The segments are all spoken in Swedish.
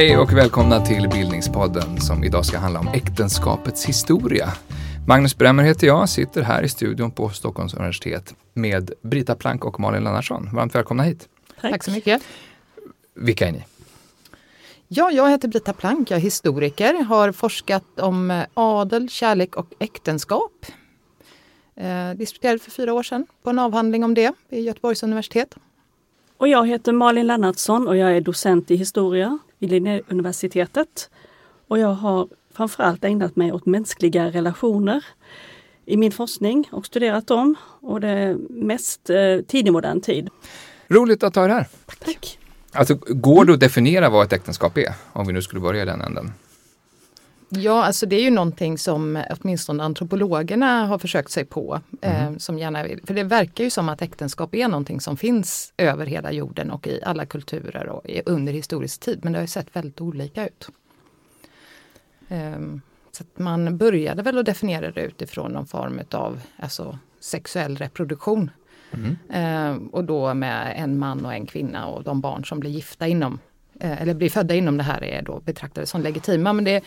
Hej och välkomna till Bildningspodden som idag ska handla om äktenskapets historia. Magnus Bremmer heter jag, sitter här i studion på Stockholms universitet med Brita Plank och Malin Lennartsson. Varmt välkomna hit. Tack. Tack så mycket. Vilka är ni? Ja, jag heter Brita Plank, jag är historiker, har forskat om eh, adel, kärlek och äktenskap. Eh, disputerade för fyra år sedan på en avhandling om det vid Göteborgs universitet. Och jag heter Malin Lennartsson och jag är docent i historia vid Linnéuniversitetet. Och jag har framförallt ägnat mig åt mänskliga relationer i min forskning och studerat dem. Och det är mest eh, tidig modern tid. Roligt att ha er här. Tack. Alltså, går det att definiera vad ett äktenskap är? Om vi nu skulle börja i den änden. Ja, alltså det är ju någonting som åtminstone antropologerna har försökt sig på. Mm. Eh, som gärna vill, för det verkar ju som att äktenskap är någonting som finns över hela jorden och i alla kulturer och under historisk tid. Men det har ju sett väldigt olika ut. Eh, så man började väl att definiera det utifrån någon form av alltså, sexuell reproduktion. Mm. Eh, och då med en man och en kvinna och de barn som blir gifta inom eh, eller blir födda inom det här är då betraktade som legitima. Men det,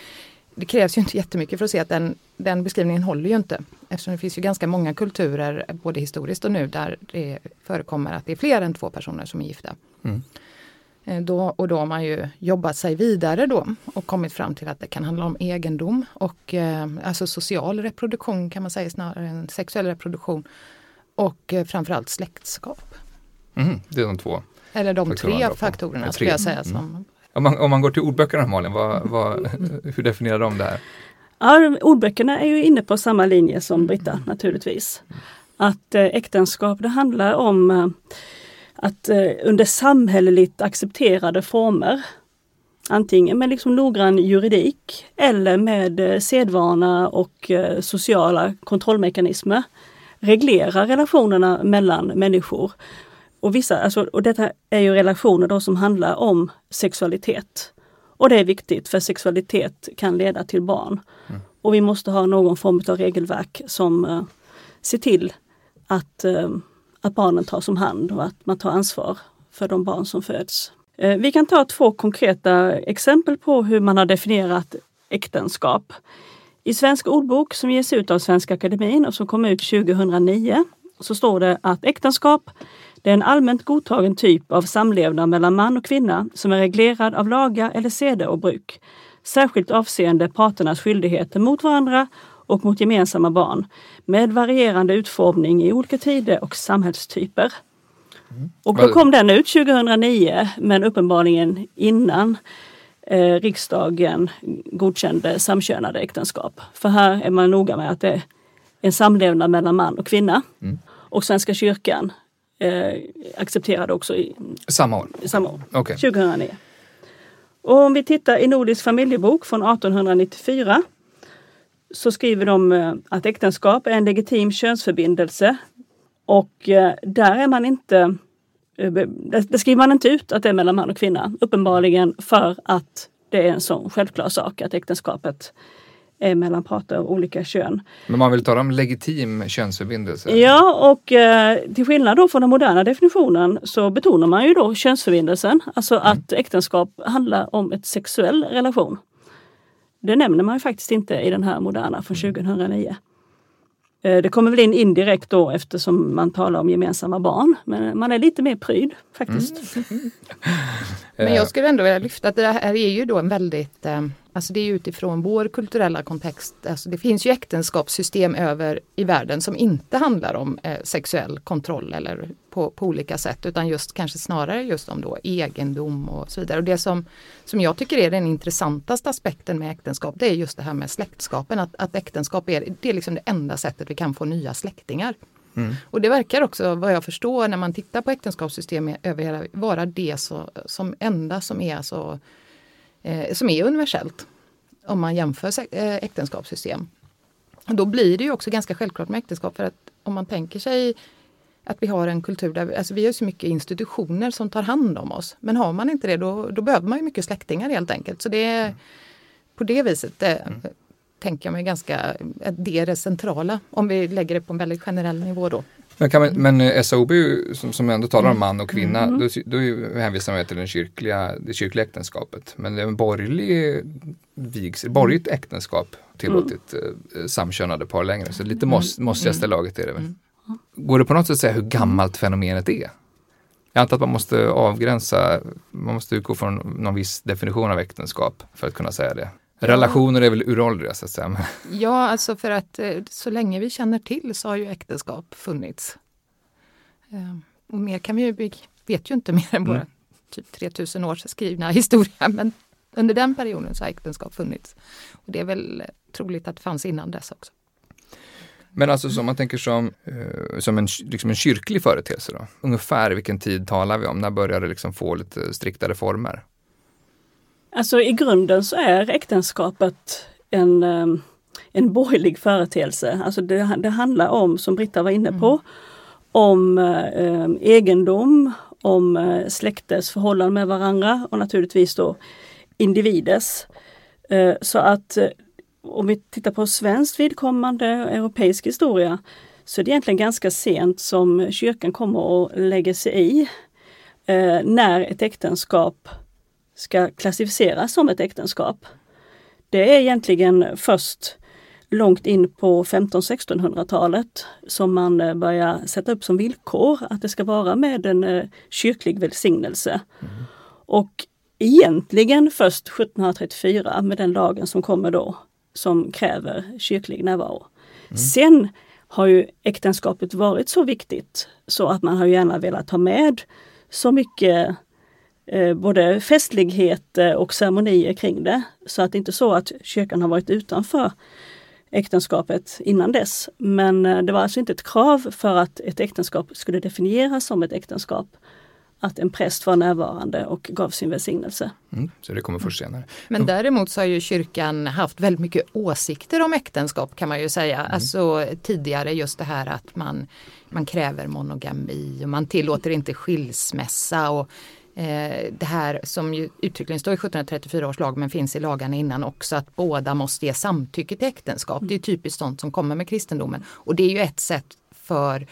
det krävs ju inte jättemycket för att se att den, den beskrivningen håller ju inte. Eftersom det finns ju ganska många kulturer, både historiskt och nu, där det förekommer att det är fler än två personer som är gifta. Mm. Eh, då, och då har man ju jobbat sig vidare då och kommit fram till att det kan handla om egendom och eh, alltså social reproduktion kan man säga snarare än sexuell reproduktion. Och eh, framförallt släktskap. Mm, det är de två. Eller de tre faktorerna skulle jag säga som mm. Om man, om man går till ordböckerna Malin, vad, vad, hur definierar de det här? Ja, ordböckerna är ju inne på samma linje som Britta naturligtvis. Att eh, äktenskap det handlar om eh, att eh, under samhälleligt accepterade former Antingen med liksom noggrann juridik eller med sedvana och sociala kontrollmekanismer reglera relationerna mellan människor och, vissa, alltså, och detta är ju relationer då som handlar om sexualitet. Och det är viktigt för sexualitet kan leda till barn. Mm. Och vi måste ha någon form av regelverk som uh, ser till att, uh, att barnen tas om hand och att man tar ansvar för de barn som föds. Uh, vi kan ta två konkreta exempel på hur man har definierat äktenskap. I Svensk ordbok som ges ut av Svenska Akademin och som kom ut 2009 så står det att äktenskap det är en allmänt godtagen typ av samlevnad mellan man och kvinna som är reglerad av lagar eller seder och bruk. Särskilt avseende parternas skyldigheter mot varandra och mot gemensamma barn med varierande utformning i olika tider och samhällstyper. Mm. Och då kom den ut 2009 men uppenbarligen innan eh, riksdagen godkände samkönade äktenskap. För här är man noga med att det är en samlevnad mellan man och kvinna. Mm. Och Svenska kyrkan eh, accepterade också i samma år. Samma år okay. 2009. Och om vi tittar i Nordisk familjebok från 1894 så skriver de eh, att äktenskap är en legitim könsförbindelse och eh, där är man inte eh, det skriver man inte ut att det är mellan man och kvinna. Uppenbarligen för att det är en sån självklar sak att äktenskapet är mellan parter av olika kön. Men man vill tala om legitim könsförbindelse? Ja, och eh, till skillnad då från den moderna definitionen så betonar man ju då könsförbindelsen, alltså mm. att äktenskap handlar om ett sexuell relation. Det nämner man faktiskt inte i den här moderna från 2009. Eh, det kommer väl in indirekt då eftersom man talar om gemensamma barn. Men man är lite mer pryd faktiskt. Mm. men jag skulle ändå vilja lyfta att det här är ju då en väldigt eh, Alltså det är utifrån vår kulturella kontext. Alltså det finns ju äktenskapssystem över i världen som inte handlar om eh, sexuell kontroll eller på, på, olika sätt utan just kanske snarare just om då egendom och så vidare. Och det som, som jag tycker är den intressantaste aspekten med äktenskap det är just det här med släktskapen. Att, att äktenskap är, det är liksom det enda sättet vi kan få nya släktingar. Mm. Och det verkar också vad jag förstår när man tittar på äktenskapssystem över hela vara det så, som enda som är så eh, som är universellt om man jämför eh, äktenskapssystem. Och då blir det ju också ganska självklart med äktenskap för att om man tänker sig att vi har en kultur där vi, alltså vi har så mycket institutioner som tar hand om oss. Men har man inte det då, då behöver man ju mycket släktingar helt enkelt. Så det är på det viset det, mm. tänker jag mig ganska, att det är det centrala om vi lägger det på en väldigt generell nivå då. Men, kan man, men eh, SAOB som, som ändå talar om man och kvinna, Mm. då, då hänvisar man till den kyrkliga, det kyrkliga äktenskapet. Men det är en borgerlig vigsel, borgerligt äktenskap tillåtit eh, samkönade par längre. Så lite mås, måstigaste laget är det väl. Går det på något sätt att säga hur gammalt fenomenet är? Jag antar att man måste avgränsa, man måste utgå från någon viss definition av äktenskap för att kunna säga det. Relationer är väl uråldriga så att säga. Ja, alltså för att eh, så länge vi känner till så har ju äktenskap funnits. Eh, Och mer kan vi ju, vi vet ju inte mer än våra Mm. typ 3000 års skrivna historia, men under den perioden så har äktenskap funnits. Och det är väl troligt att det fanns innan dess också. Men alltså som man tänker som, eh, som en, liksom en kyrklig företeelse då? Ungefär vilken tid talar vi om? När börjar det liksom få lite striktare former? Alltså i grunden så är äktenskapet en, eh, en borgerlig företeelse. Alltså det, det handlar om, som Britta var inne på, om eh, egendom, om eh, släktes förhållande med varandra och naturligtvis då individers. Eh, så att eh, om vi tittar på svenskt vidkommande och europeisk historia så är det egentligen ganska sent som kyrkan kommer att lägga sig i eh, när ett äktenskap ska klassificeras som ett äktenskap. Det är egentligen först långt in på 1500-1600-talet som man eh, börjar sätta upp som villkor att det ska vara med en eh, kyrklig välsignelse. Och egentligen först 1734 med den lagen som kommer då som kräver kyrklig närvaro. Sen har ju äktenskapet varit så viktigt så att man har gärna velat ha med så mycket eh, både festligheter och ceremonier kring det. Så att det inte är så att kyrkan har varit utanför äktenskapet innan dess. Men eh, det var alltså inte ett krav för att ett äktenskap skulle definieras som ett äktenskap att en präst var närvarande och gav sin välsignelse. Mm, så det kommer först senare. Men däremot så har ju kyrkan haft väldigt mycket åsikter om äktenskap kan man ju säga. Alltså tidigare just det här att man, man kräver monogami och man tillåter inte skilsmässa. Och, eh, det här som ju uttryckligen står i 1734 års lag men finns i lagarna innan också att båda måste ge samtycke till äktenskap. Det är typiskt sånt som kommer med kristendomen. Och det är ju ett sätt för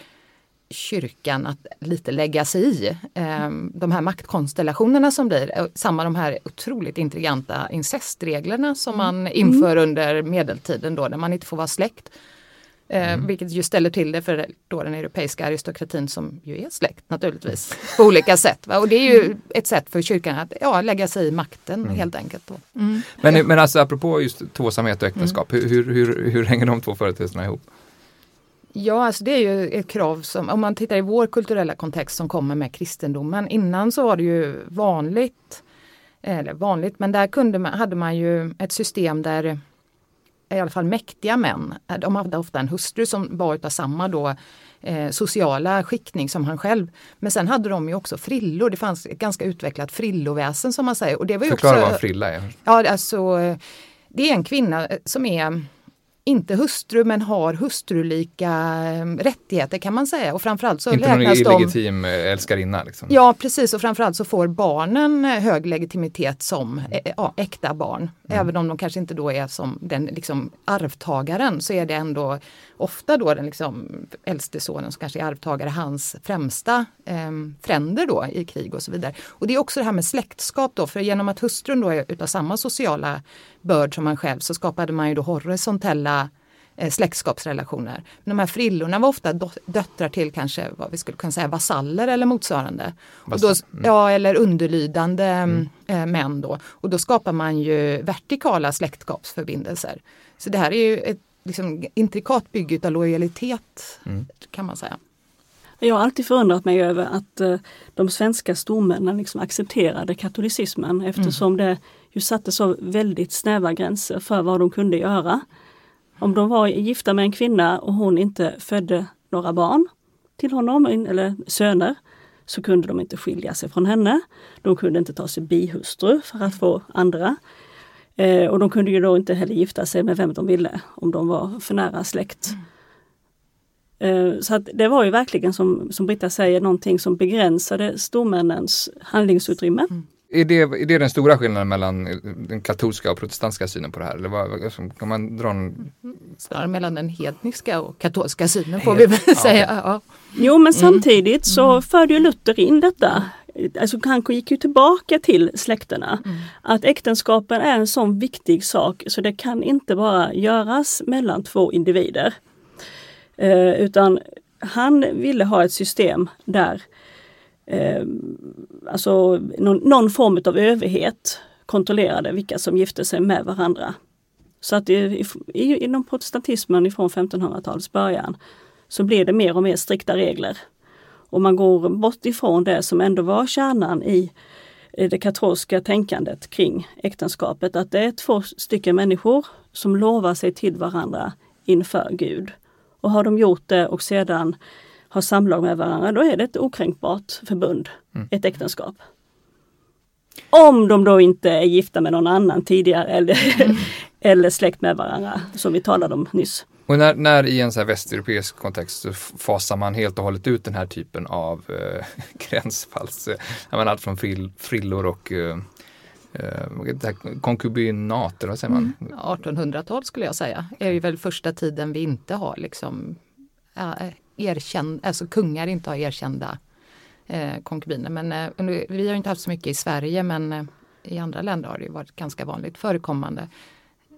kyrkan att lite lägga sig i eh, de här maktkonstellationerna som blir. Eh, Samma de här otroligt intriganta incestreglerna som man inför under medeltiden då när man inte får vara släkt. Eh, Vilket ju ställer till det för då den europeiska aristokratin som ju är släkt naturligtvis på olika sätt. Va? Och det är ju ett sätt för kyrkan att ja, lägga sig i makten helt enkelt. Då. Mm. Men, men alltså apropå just tvåsamhet och äktenskap, hur, hur, hur, hur hänger de två företeelserna ihop? Ja, alltså det är ju ett krav som, om man tittar i vår kulturella kontext som kommer med kristendomen. Innan så var det ju vanligt, eller vanligt, men där kunde man, hade man ju ett system där i alla fall mäktiga män, de hade ofta en hustru som var utav samma då eh, sociala skiktning som han själv. Men sen hade de ju också frillor, det fanns ett ganska utvecklat frilloväsen som man säger. Och det var ju Förklara också, vad en frilla är. Ja, alltså eh, det är en kvinna eh, som är inte hustru men har hustrulika eh, rättigheter kan man säga och framförallt så Inte någon räknas de illegitim eh, älskarinna. Liksom. Ja precis och framförallt så får barnen eh, hög legitimitet som ja, äkta barn. Även om de kanske inte då är som den liksom, arvtagaren så är det ändå ofta då den liksom, äldste sonen som kanske är arvtagare hans främsta eh, fränder då i krig och så vidare. Och det är också det här med släktskap då för genom att hustrun då är utav samma sociala börd som man själv så skapade man ju då horisontella eh, släktskapsrelationer. Men de här frillorna var ofta döttrar till kanske vad vi skulle kunna säga vasaller eller motsvarande. Och då, mm. ja, eller underlydande eh, män då. Och då skapar man ju vertikala släktskapsförbindelser. Så det här är ju ett liksom, intrikat bygge av lojalitet Mm. kan man säga. Jag har alltid förundrat mig över att eh, de svenska stormännen liksom accepterade katolicismen eftersom det ju satte så väldigt snäva gränser för vad de kunde göra. Om de var gifta med en kvinna och hon inte födde några barn till honom, eller söner, så kunde de inte skilja sig från henne. De kunde inte ta sig bihustru för att få andra. Eh, och de kunde ju då inte heller gifta sig med vem de ville om de var för nära släkt. Eh, Så att det var ju verkligen som, som Britta säger någonting som begränsade stormännens handlingsutrymme. Är det, är det den stora skillnaden mellan den katolska och protestantiska synen på det här? Eller vad, kan man dra en... Snarare mellan den hedniska och katolska synen får vi väl ja, säga. Okay. Ja. Jo men mm. samtidigt så mm. förde ju Luther in detta. Alltså kanske gick ju tillbaka till släkterna. Mm. Att äktenskapen är en sån viktig sak så det kan inte bara göras mellan två individer. Eh, utan han ville ha ett system där eh, alltså någon, någon, form av överhet kontrollerade vilka som gifte sig med varandra. Så att i, i, inom protestantismen ifrån 1500-talets början så blir det mer och mer strikta regler. Och man går bort ifrån det som ändå var kärnan i det katolska tänkandet kring äktenskapet, att det är två stycken människor som lovar sig till varandra inför Gud. Och har de gjort det och sedan har samlag med varandra, då är det ett okränkbart förbund, mm. ett äktenskap. Om de då inte är gifta med någon annan tidigare eller, mm. eller släkt med varandra, som vi talade om nyss. Och när, när i en så här västeuropeisk kontext så fasar man helt och hållet ut den här typen av eh, gränsfalls, eh, allt från frill, frillor och eh, eh konkubinater, konkubinat, vad säger man? Mm. 1800-tal skulle jag säga, är ju väl första tiden vi inte har liksom äh, eh, erkänd, alltså kungar inte har erkända eh, konkubiner. Men eh, vi har inte haft så mycket i Sverige men eh, i andra länder har det varit ganska vanligt förekommande.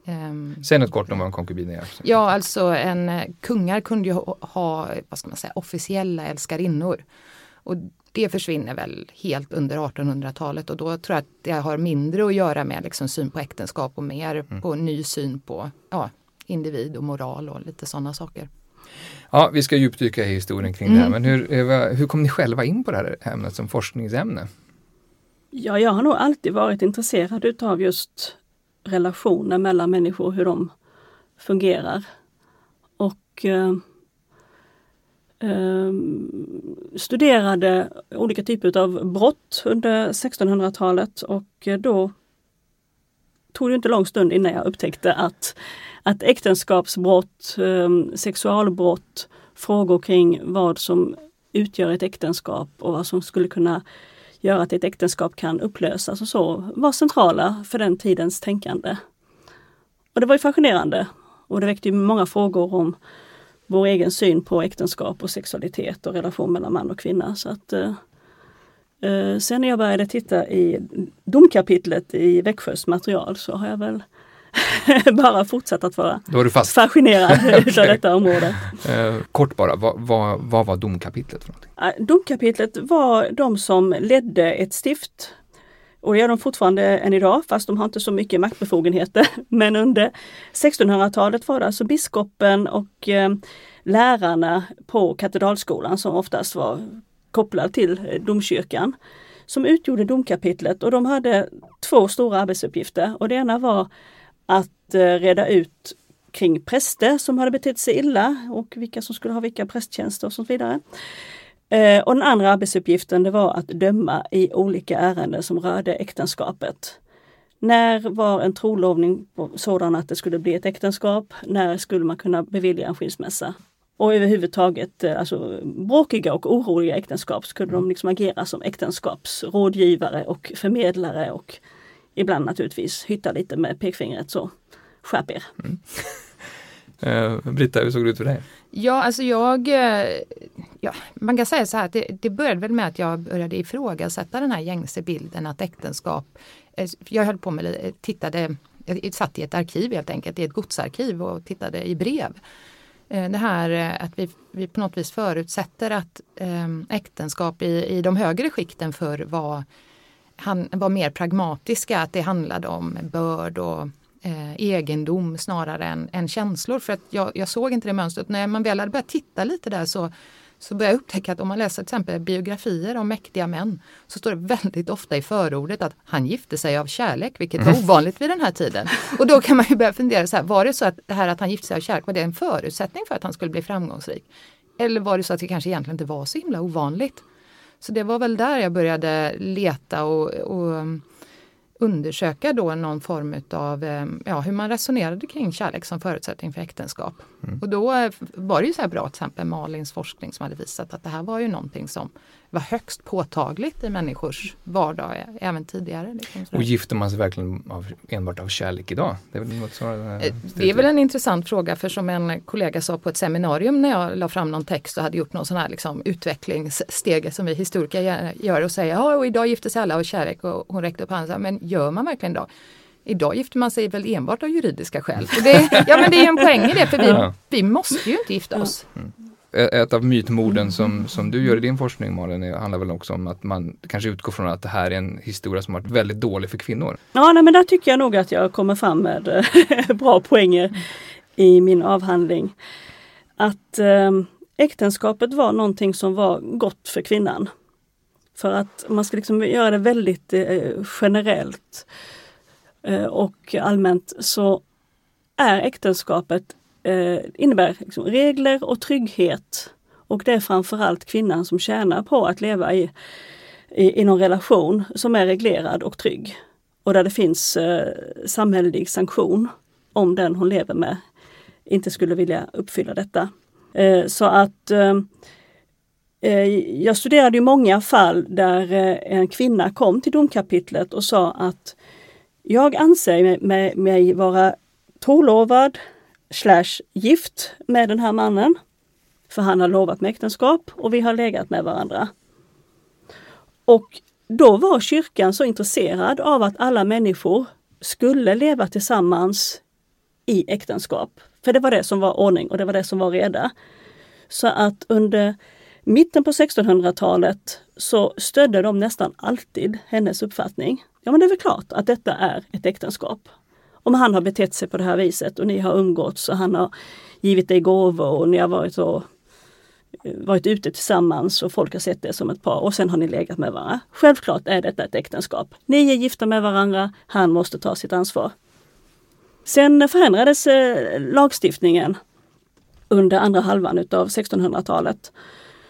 Um, Säg något kort om vad en konkubin är. Ja, alltså en eh, kungar kunde ju ha, vad ska man säga, officiella älskarinnor. Och det försvinner väl helt under 1800-talet och då tror jag att det har mindre att göra med liksom syn på äktenskap och mer mm. på ny syn på ja, individ och moral och lite sådana saker. Ja, vi ska djupdyka i historien kring mm. det här, men hur, eh, hur kom ni själva in på det här ämnet som forskningsämne? Ja, jag har nog alltid varit intresserad utav just relationer mellan människor, hur de fungerar. Och eh, eh, studerade olika typer av brott under 1600-talet och eh, då tog det inte lång stund innan jag upptäckte att, att äktenskapsbrott, eh, sexualbrott, frågor kring vad som utgör ett äktenskap och vad som skulle kunna gör att ett äktenskap kan upplösas och så, var centrala för den tidens tänkande. Och det var ju fascinerande och det väckte många frågor om vår egen syn på äktenskap och sexualitet och relation mellan man och kvinna. Så att, eh, eh sen när jag började titta i domkapitlet i Växjös material så har jag väl bara fortsatt att vara Då var du fast. fascinerad okay. av detta område. Eh, kort bara, vad, vad, vad, var domkapitlet? för någonting? Domkapitlet var de som ledde ett stift. Och det är de fortfarande än idag, fast de har inte så mycket maktbefogenheter. Men under 1600-talet var det alltså biskopen och eh, lärarna på katedralskolan som oftast var kopplad till eh, domkyrkan som utgjorde domkapitlet och de hade två stora arbetsuppgifter och det ena var att eh, reda ut kring präster som hade betett sig illa och vilka som skulle ha vilka prästtjänster och så vidare. Eh, och den andra arbetsuppgiften det var att döma i olika ärenden som rörde äktenskapet. När var en trolovning sådan att det skulle bli ett äktenskap? När skulle man kunna bevilja en skilsmässa? Och överhuvudtaget eh, alltså, bråkiga och oroliga äktenskap skulle de liksom agera som äktenskapsrådgivare och förmedlare och ibland naturligtvis hytta lite med pekfingret så skärp er. Mm. uh, Britta, hur såg det ut för dig? Ja, alltså jag, eh, ja, man kan säga så här, det, det började väl med att jag började ifrågasätta den här gängse bilden att äktenskap, eh, jag höll på med, tittade, jag satt i ett arkiv helt enkelt, i ett godsarkiv och tittade i brev. Det här att vi, vi på något vis förutsätter att äktenskap i, i de högre skikten för var han var mer pragmatiska, att det handlade om börd och eh, egendom snarare än, än känslor. För att jag, jag, såg inte det mönstret. När man väl hade börjat titta lite där så, så började jag upptäcka att om man läser till exempel biografier om mäktiga män så står det väldigt ofta i förordet att han gifte sig av kärlek, vilket var ovanligt vid den här tiden. Och då kan man ju börja fundera, så här, var det så att det här att han gifte sig av kärlek, var det en förutsättning för att han skulle bli framgångsrik? Eller var det så att det kanske egentligen inte var så himla ovanligt? Så det var väl där jag började leta och, och undersöka då någon form av eh, ja, hur man resonerade kring kärlek som förutsättning för äktenskap. Mm. Och då eh, var det ju så här bra till exempel Malins forskning som hade visat att det här var ju någonting som var högst påtagligt i människors vardag även tidigare. Liksom och gifter man sig verkligen av, enbart av kärlek idag? Det är, väl något så, eh, det är väl en intressant fråga för som en kollega sa på ett seminarium när jag la fram någon text och hade gjort någon sån här liksom utvecklingssteg som vi historiker gör och säger ja och idag gifter sig alla av kärlek och hon räckte upp handen men gör man verkligen då? Idag gifter man sig väl enbart av juridiska skäl. Det, ja men det är en poäng i det för vi, vi måste ju inte gifta oss. Mm ett av mytmorden som, som du gör i din forskning Malin handlar väl också om att man kanske utgår från att det här är en historia som varit väldigt dålig för kvinnor. Ja, nej, men där tycker jag nog att jag kommer fram med eh, bra poänger i min avhandling. Att eh, äktenskapet var någonting som var gott för kvinnan. För att man ska liksom göra det väldigt eh, generellt eh, och allmänt så är äktenskapet eh, innebär liksom regler och trygghet. Och det är framförallt kvinnan som tjänar på att leva i, i, i någon relation som är reglerad och trygg. Och där det finns eh, samhällelig sanktion om den hon lever med inte skulle vilja uppfylla detta. Eh, så att eh, eh jag studerade ju många fall där eh, en kvinna kom till domkapitlet och sa att jag anser mig, mig vara trolovad, slash gift med den här mannen. För han har lovat med äktenskap och vi har legat med varandra. Och då var kyrkan så intresserad av att alla människor skulle leva tillsammans i äktenskap. För det var det som var ordning och det var det som var reda. Så att under mitten på 1600-talet så stödde de nästan alltid hennes uppfattning. Ja men det är väl klart att detta är ett äktenskap om han har betett sig på det här viset och ni har umgåtts och han har givit dig gåvor och ni har varit, och, eh, varit ute tillsammans och folk har sett det som ett par och sen har ni legat med varandra. Självklart är detta ett äktenskap. Ni är gifta med varandra, han måste ta sitt ansvar. Sen förändrades eh, lagstiftningen under andra halvan utav 1600-talet.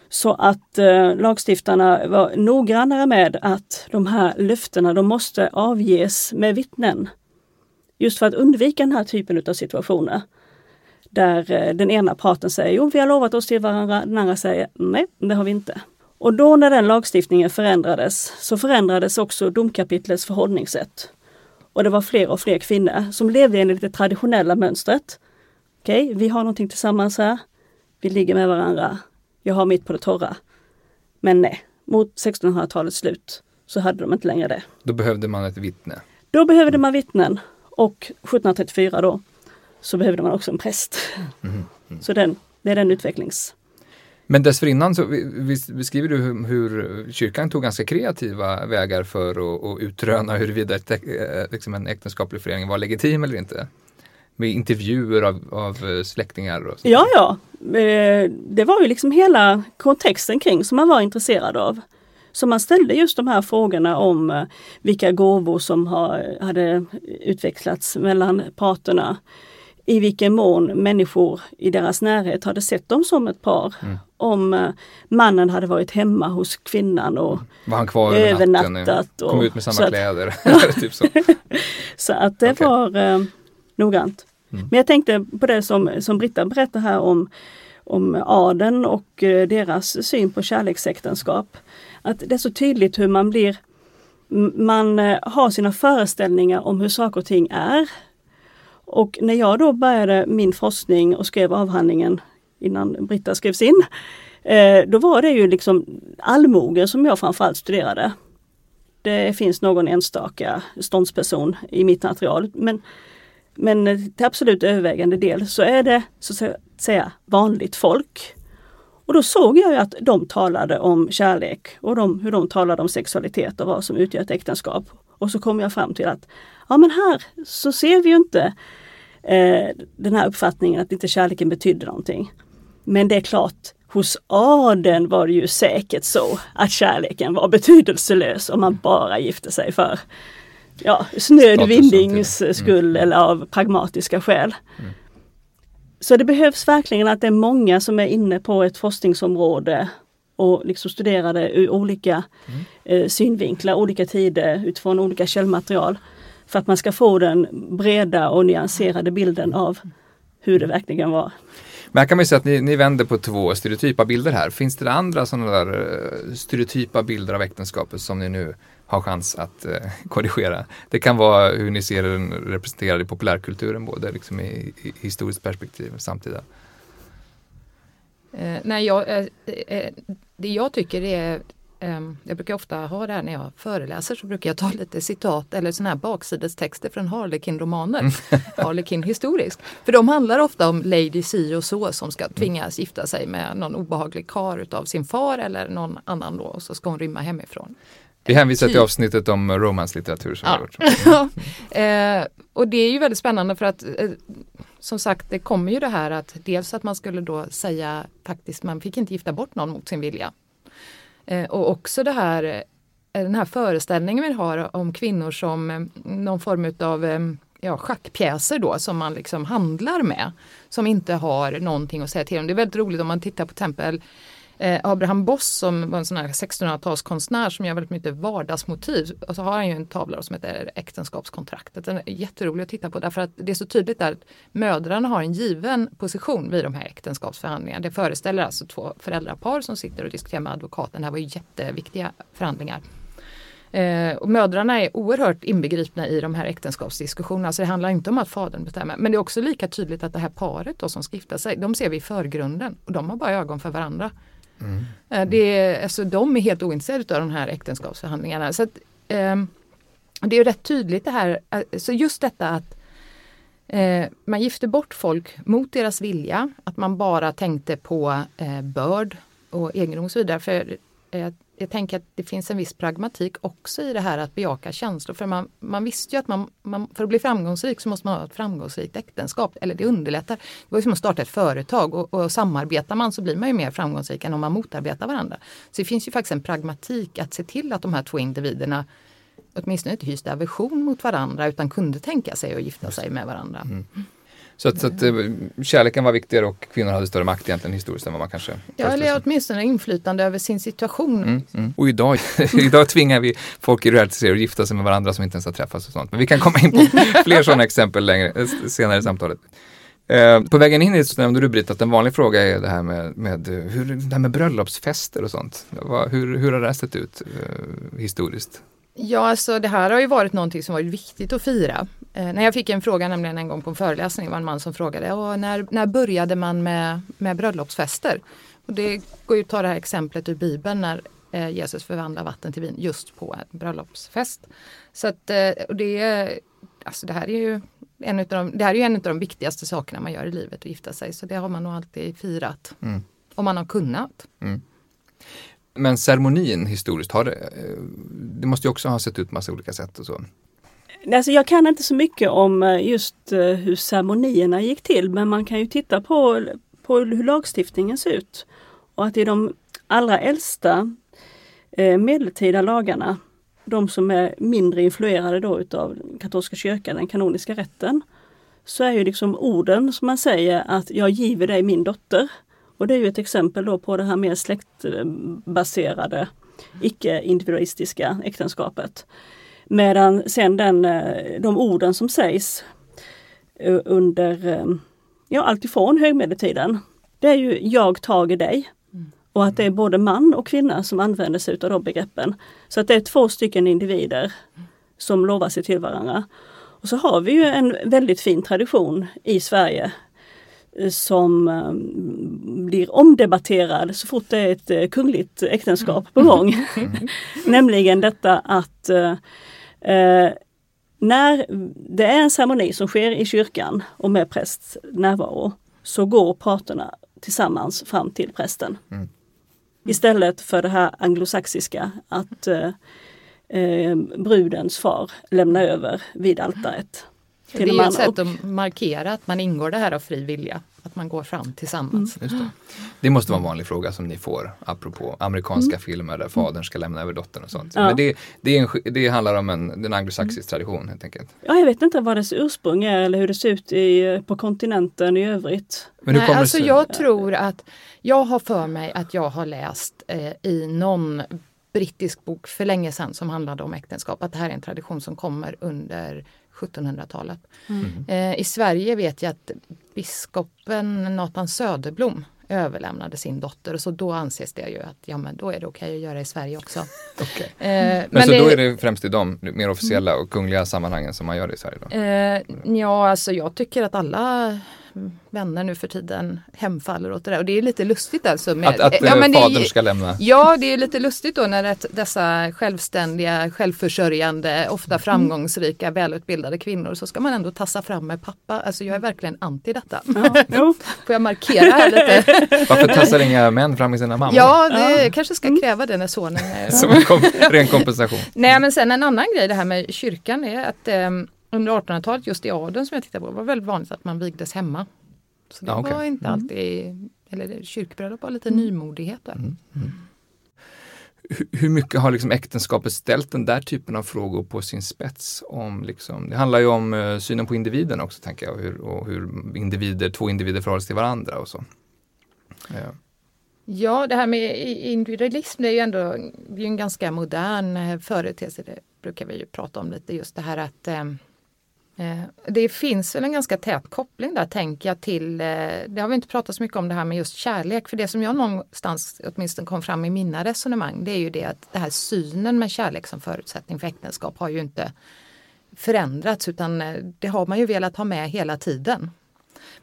Så att eh, lagstiftarna var noggrannare med att de här löftena de måste avges med vittnen. Just för att undvika den här typen av situationer. Där eh, den ena parten säger jo, vi har lovat oss till varandra, den andra säger nej, det har vi inte. Och då när den lagstiftningen förändrades så förändrades också domkapitlets förhållningssätt. Och det var fler och fler kvinnor som levde enligt det traditionella mönstret. Okej, okay, vi har någonting tillsammans här. Vi ligger med varandra. Jag har mitt på det torra. Men nej, mot 1600-talets slut så hade de inte längre det. Då behövde man ett vittne. Då behövde man vittnen. Och 1734 då så behövde man också en präst. Mm. Mm. Så den, det är den utvecklings... Men dessförinnan så beskriver du hur, hur kyrkan tog ganska kreativa vägar för att, att utröna huruvida ett, eh, liksom en äktenskaplig förening var legitim eller inte. Med intervjuer av, av släktingar. Och ja, ja. Eh, det var ju liksom hela kontexten kring som man var intresserad av. Så man ställde just de här frågorna om eh, vilka gåvor som har, hade utväxlats mellan parterna. I vilken mån människor i deras närhet hade sett dem som ett par. Mm. Om eh, mannen hade varit hemma hos kvinnan och mm. Var han kvar övernattat. Och, kom ut med samma kläder. typ så. så att det okay. var eh, noggrant. Mm. Men jag tänkte på det som, som Britta berättade här om, om adeln och eh, deras syn på kärleksäktenskap att det är så tydligt hur man blir man eh, har sina föreställningar om hur saker och ting är. Och när jag då började min forskning och skrev avhandlingen innan Britta skrevs in, eh, då var det ju liksom allmogen som jag framförallt studerade. Det finns någon enstaka ståndsperson i mitt material men, men till absolut övervägande del så är det så att säga vanligt folk. Och då såg jag att de talade om kärlek och de, hur de talade om sexualitet och vad som utgör ett äktenskap. Och så kom jag fram till att ja men här så ser vi ju inte eh, den här uppfattningen att inte kärleken betydde någonting. Men det är klart, hos adeln var det ju säkert så att kärleken var betydelselös om man bara gifte sig för ja, snöd vinnings skull mm. eller av pragmatiska skäl. Mm. Så det behövs verkligen att det är många som är inne på ett forskningsområde och liksom studera det ur olika Mm. eh, synvinklar, olika tider utifrån olika källmaterial. För att man ska få den breda och nyanserade bilden av hur det verkligen var. Men här kan man ju säga att ni, ni vänder på två stereotypa bilder här. Finns det andra sådana där eh, stereotypa bilder av äktenskapet som ni nu har chans att eh, korrigera? Det kan vara hur ni ser den representerad i populärkulturen, både liksom i, i historiskt perspektiv och samtida. Eh, nej, jag, eh, eh, det jag tycker är ehm, jag brukar ofta ha det här när jag föreläser så brukar jag ta lite citat eller sådana här baksidestexter från Harlequin-romaner. Harlequin historisk. För de handlar ofta om Lady si och så som ska tvingas gifta sig med någon obehaglig kar utav sin far eller någon annan då och så ska hon rymma hemifrån. Vi hänvisar till Typ. avsnittet om romanslitteratur som Ja. vi har gjort. eh, och det är ju väldigt spännande för att eh, som sagt det kommer ju det här att dels att man skulle då säga faktiskt man fick inte gifta bort någon mot sin vilja. Eh, och också det här, eh, den här föreställningen vi har om kvinnor som eh, någon form utav eh, ja, schackpjäser då som man liksom handlar med. Som inte har någonting att säga till om. Det är väldigt roligt om man tittar på exempel eh, Abraham Boss som var en sån här 1600-talskonstnär som gör väldigt mycket vardagsmotiv. Och så har han ju en tavla som heter Äktenskapskontraktet. Den är jätterolig att titta på därför att det är så tydligt där att mödrarna har en given position vid de här äktenskapsförhandlingarna. Det föreställer alltså två föräldrapar som sitter och diskuterar med advokaten. Det här var ju jätteviktiga förhandlingar. Eh, och mödrarna är oerhört inbegripna i de här äktenskapsdiskussionerna. Så det handlar inte om att fadern bestämmer. Men det är också lika tydligt att det här paret då som ska gifta sig, de ser vi i förgrunden. Och de har bara ögon för varandra. Mm. det alltså, de är helt ointresserade av de här äktenskapsförhandlingarna. Så att, eh, det är ju rätt tydligt det här, eh, så just detta att eh, man gifte bort folk mot deras vilja, att man bara tänkte på eh, börd och egendom och så vidare. För, eh, jag tänker att det finns en viss pragmatik också i det här att bejaka känslor. För man, man visste ju att man, man, för att bli framgångsrik så måste man ha ett framgångsrikt äktenskap. Eller det underlättar. Det var ju som att starta ett företag och, och samarbetar man så blir man ju mer framgångsrik än om man motarbetar varandra. Så det finns ju faktiskt en pragmatik att se till att de här två individerna åtminstone inte hyste aversion mot varandra utan kunde tänka sig att gifta sig med varandra. Så att, så att eh, kärleken var viktigare och kvinnor hade större makt egentligen historiskt än vad man kanske Ja, eller åtminstone inflytande över sin situation. Mm, mm. Och idag, idag tvingar vi folk i realityserier att gifta sig med varandra som inte ens har träffats och sånt. Men vi kan komma in på fler sådana exempel längre, eh, senare i samtalet. Eh, på vägen in hit så nämnde du Britt att en vanlig fråga är det här med, med, hur, det här med bröllopsfester och sånt. Hur, hur har det här sett ut eh, historiskt? Ja, alltså det här har ju varit någonting som varit viktigt att fira. Eh, när jag fick en fråga nämligen en gång på en föreläsning var en man som frågade "Åh, när, när började man med, med bröllopsfester? Och det går ju att ta det här exemplet ur Bibeln när eh, Jesus förvandlar vatten till vin just på en bröllopsfest. Så att, eh, och det, alltså det här är ju en utav de, det här är ju en av de viktigaste sakerna man gör i livet, att gifta sig. Så det har man nog alltid firat. Mm. Om man har kunnat. Men ceremonin historiskt, har det, eh, det måste ju också ha sett ut på massa olika sätt och så. Alltså jag kan inte så mycket om eh, just eh, hur ceremonierna gick till men man kan ju titta på, på hur lagstiftningen ser ut. Och att i de allra äldsta medeltida lagarna, de som är mindre influerade då utav katolska kyrkan, den kanoniska rätten, så är ju liksom orden som man säger att jag giver dig min dotter. Och det är ju ett exempel då på det här mer släktbaserade, icke-individualistiska äktenskapet. Medan sen den, eh, de orden som sägs eh, under eh, ja, alltifrån högmedeltiden, det är ju jag tager dig. Och att det är både man och kvinna som använder sig av de begreppen. Så att det är två stycken individer som lovar sig till varandra. Och så har vi ju en väldigt fin tradition i Sverige som blir omdebatterad så fort det är ett eh, kungligt äktenskap på gång. Nämligen detta att eh, eh, när det är en ceremoni som sker i kyrkan och med prästs närvaro så går parterna tillsammans fram till prästen. Mm. Istället för det här anglosaxiska att eh, eh, brudens far lämnar över vid altaret. det är ett sätt att markera att man ingår det här av fri vilja. Att man går fram tillsammans. Mm. Det. det. måste vara en vanlig fråga som ni får apropå amerikanska mm. filmer där fadern ska lämna över dottern och sånt. Ja. Men det, det, en, det, handlar om en, en anglosaxisk tradition helt enkelt. Ja, jag vet inte vad dess ursprung är eller hur det ser ut i, på kontinenten i övrigt. Men Nej, alltså jag tror att jag har för mig att jag har läst eh, i någon brittisk bok för länge sedan som handlade om äktenskap. Att det här är en tradition som kommer under 1700-talet. Mm. Eh, I Sverige vet jag att biskopen Nathan Söderblom överlämnade sin dotter och så då anses det ju att ja men då är det okej okay att göra i Sverige också. okay. eh, men, men så det, då är det främst i de mer officiella och kungliga sammanhangen som man gör det i Sverige? Då? Eh, ja alltså jag tycker att alla vänner nu för tiden hemfaller åt det där. Och det är lite lustigt alltså. Med, att att ja, men fadern det, ska lämna? Ja, det är lite lustigt då när det, dessa självständiga, självförsörjande, ofta framgångsrika, välutbildade kvinnor så ska man ändå tassa fram med pappa. Alltså jag är verkligen anti detta. Ja, Får jag markera här lite? Varför tassar inga män fram med sina mammor? Ja, det ja. kanske ska kräva det när sonen är... Som en kom, ren kompensation. Nej, men sen en annan grej det här med kyrkan är att um, under 1800-talet, just i adeln som jag tittade på, var väldigt vanligt att man vigdes hemma. Så det ja, okay. var inte mm. alltid, eller kyrkbröllop var lite mm. nymodighet där. Mm. Mm. Hur mycket har liksom äktenskapet ställt den där typen av frågor på sin spets? Om liksom, det handlar ju om uh, synen på individen också tänker jag, och hur, och hur individer, två individer förhåller sig till varandra och så. Ja. Ja, det här med individualism det är ju ändå det är en ganska modern eh, företeelse. Det brukar vi ju prata om lite, just det här att eh, Eh, Eh, det finns väl en ganska tät koppling där tänker jag till, eh, det har vi inte pratat så mycket om det här med just kärlek, för det som jag någonstans åtminstone kom fram i mina resonemang det är ju det att den här synen med kärlek som förutsättning för äktenskap har ju inte förändrats utan eh, det har man ju velat ha med hela tiden.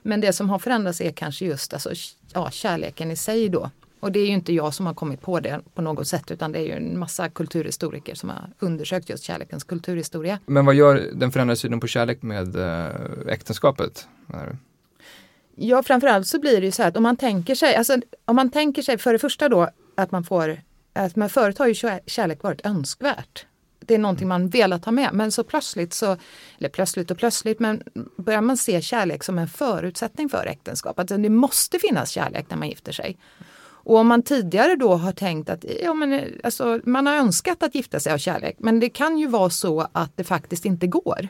Men det som har förändrats är kanske just alltså, ja, kärleken i sig då. Och det är ju inte jag som har kommit på det på något sätt utan det är ju en massa kulturhistoriker som har undersökt just kärlekens kulturhistoria. Men vad gör den förändrade synen på kärlek med äh, äktenskapet? Ja framförallt så blir det ju så här att om man tänker sig, alltså om man tänker sig för det första då att man får, att man förut har ju kärlek varit önskvärt. Det är någonting man velat ha med men så plötsligt så, eller plötsligt och plötsligt, men börjar man se kärlek som en förutsättning för äktenskap. Alltså det måste finnas kärlek när man gifter sig. Och om man tidigare då har tänkt att ja, men, alltså, man har önskat att gifta sig av kärlek men det kan ju vara så att det faktiskt inte går.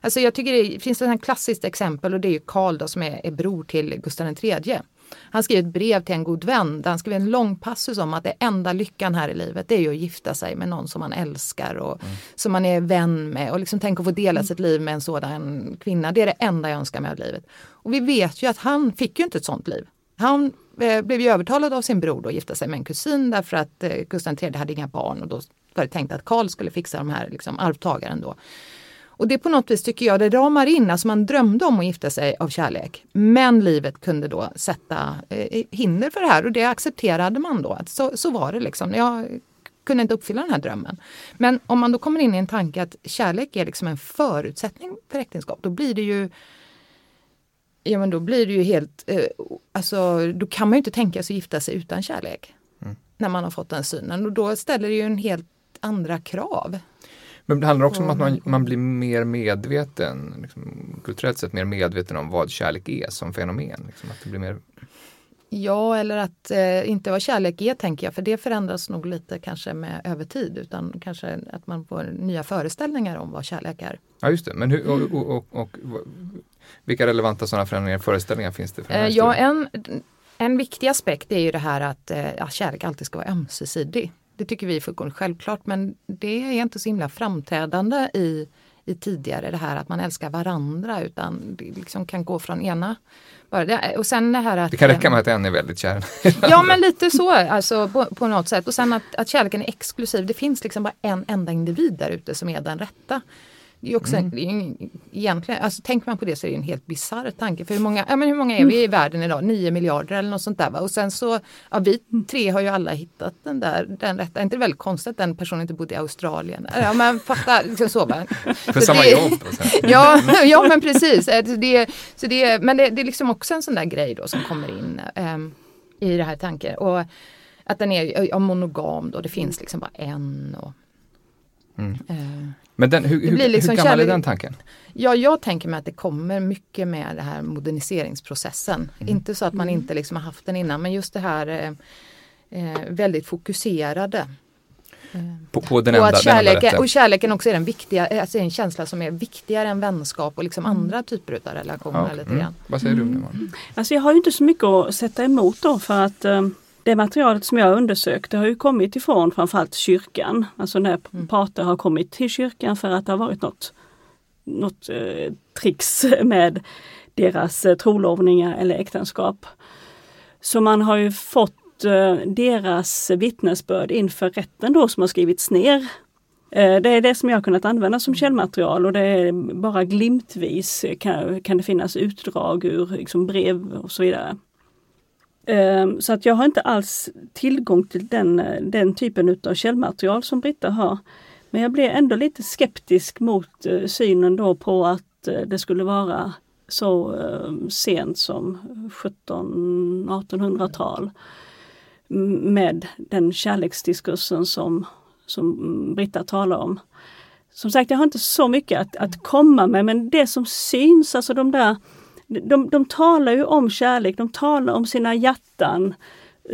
Alltså jag tycker det finns ett klassiskt exempel och det är ju Karl då, som är, är bror till Gustav III. Han skrev ett brev till en god vän där han skrev en lång passus om att det enda lyckan här i livet det är ju att gifta sig med någon som man älskar och mm. som man är vän med och liksom tänk att få dela sitt liv med en sådan kvinna. Det är det enda jag önskar mig av livet. Och vi vet ju att han fick ju inte ett sånt liv. Han eh, blev ju övertalad av sin bror att gifta sig med en kusin därför att eh, Gustav III hade inga barn och då var det tänkt att Karl skulle fixa de här liksom, arvtagaren då. Och det på något vis tycker jag det ramar in, alltså man drömde om att gifta sig av kärlek. Men livet kunde då sätta eh, hinder för det här och det accepterade man då. Att så, så var det liksom. Jag kunde inte uppfylla den här drömmen. Men om man då kommer in i en tanke att kärlek är liksom en förutsättning för äktenskap, då blir det ju Ja men då blir det ju helt, eh, alltså då kan man ju inte tänka sig att gifta sig utan kärlek. Mm. När man har fått den synen och då ställer det ju en helt andra krav. Men det handlar också om att man, man blir mer medveten, liksom, kulturellt sett mer medveten om vad kärlek är som fenomen. Liksom, att det blir mer... Ja, eller att eh, inte vad kärlek är tänker jag, för det förändras nog lite kanske med över tid utan kanske att man får nya föreställningar om vad kärlek är. Ja, just det. Men hur, och, och, och, och vilka relevanta sådana förändringar, föreställningar finns det? För eh, ja, en, en viktig aspekt är ju det här att eh, kärlek alltid ska vara ömsesidig. Det tycker vi är fullkomligt självklart men det är inte så himla framträdande i, i tidigare det här att man älskar varandra utan det liksom kan gå från ena. Och sen det här att... Det kan räcka med att en är väldigt kär. ja men lite så alltså på, på något sätt. Och sen att, att kärleken är exklusiv. Det finns liksom bara en enda individ där ute som är den rätta. Det är också mm. en, egentligen, alltså tänker man på det så är det en helt bisarr tanke. För hur många, ja, men hur många är vi i mm. världen idag? 9 miljarder eller något sånt där. Va? Och sen så, ja, vi tre har ju alla hittat den där, den rätta. Är inte det väldigt konstigt att den personen inte bodde i Australien? Ja men fatta, liksom så va. För samma det, jobb? ja, ja men precis. Det, så det, men det, det, är liksom också en sån där grej då som kommer in um, i det här tanken. Och att den är ja, monogam då, det finns liksom bara en. Och, Mm. Eh, Men den, hur, Det hur, blir liksom hur gammal kärlek- är den tanken? Ja, jag tänker mig att det kommer mycket med det här moderniseringsprocessen. Mm. Inte så att man inte liksom har haft den innan, men just det här eh, eh, väldigt fokuserade. Eh, På, på den och, enda, att den enda kärleken, rätta? och kärleken också är den viktiga, alltså en känsla som är viktigare än vänskap och liksom Mm. andra typer av relationer. Ja, lite mm. grann. Vad säger du Mm. Alltså jag har ju inte så mycket att sätta emot då för att eh, det materialet som jag har undersökt det har ju kommit ifrån framförallt kyrkan. Alltså när Mm. parter har kommit till kyrkan för att det har varit något, något eh, tricks med deras eh, trolovningar eller äktenskap. Så man har ju fått eh, deras vittnesbörd inför rätten då som har skrivits ner. Eh, Det är det som jag har kunnat använda som källmaterial och det är bara glimtvis kan, kan det finnas utdrag ur liksom brev och så vidare. Ehm, så att jag har inte alls tillgång till den, eh, den typen utav källmaterial som Britta har. Men jag blir ändå lite skeptisk mot eh, synen då på att eh, det skulle vara så ehm, sent som 1700-1800-tal med den kärleksdiskursen som, som Britta talar om. Som sagt, jag har inte så mycket att, att komma med men det som syns, alltså de där de, de talar ju om kärlek, de talar om sina hjärtan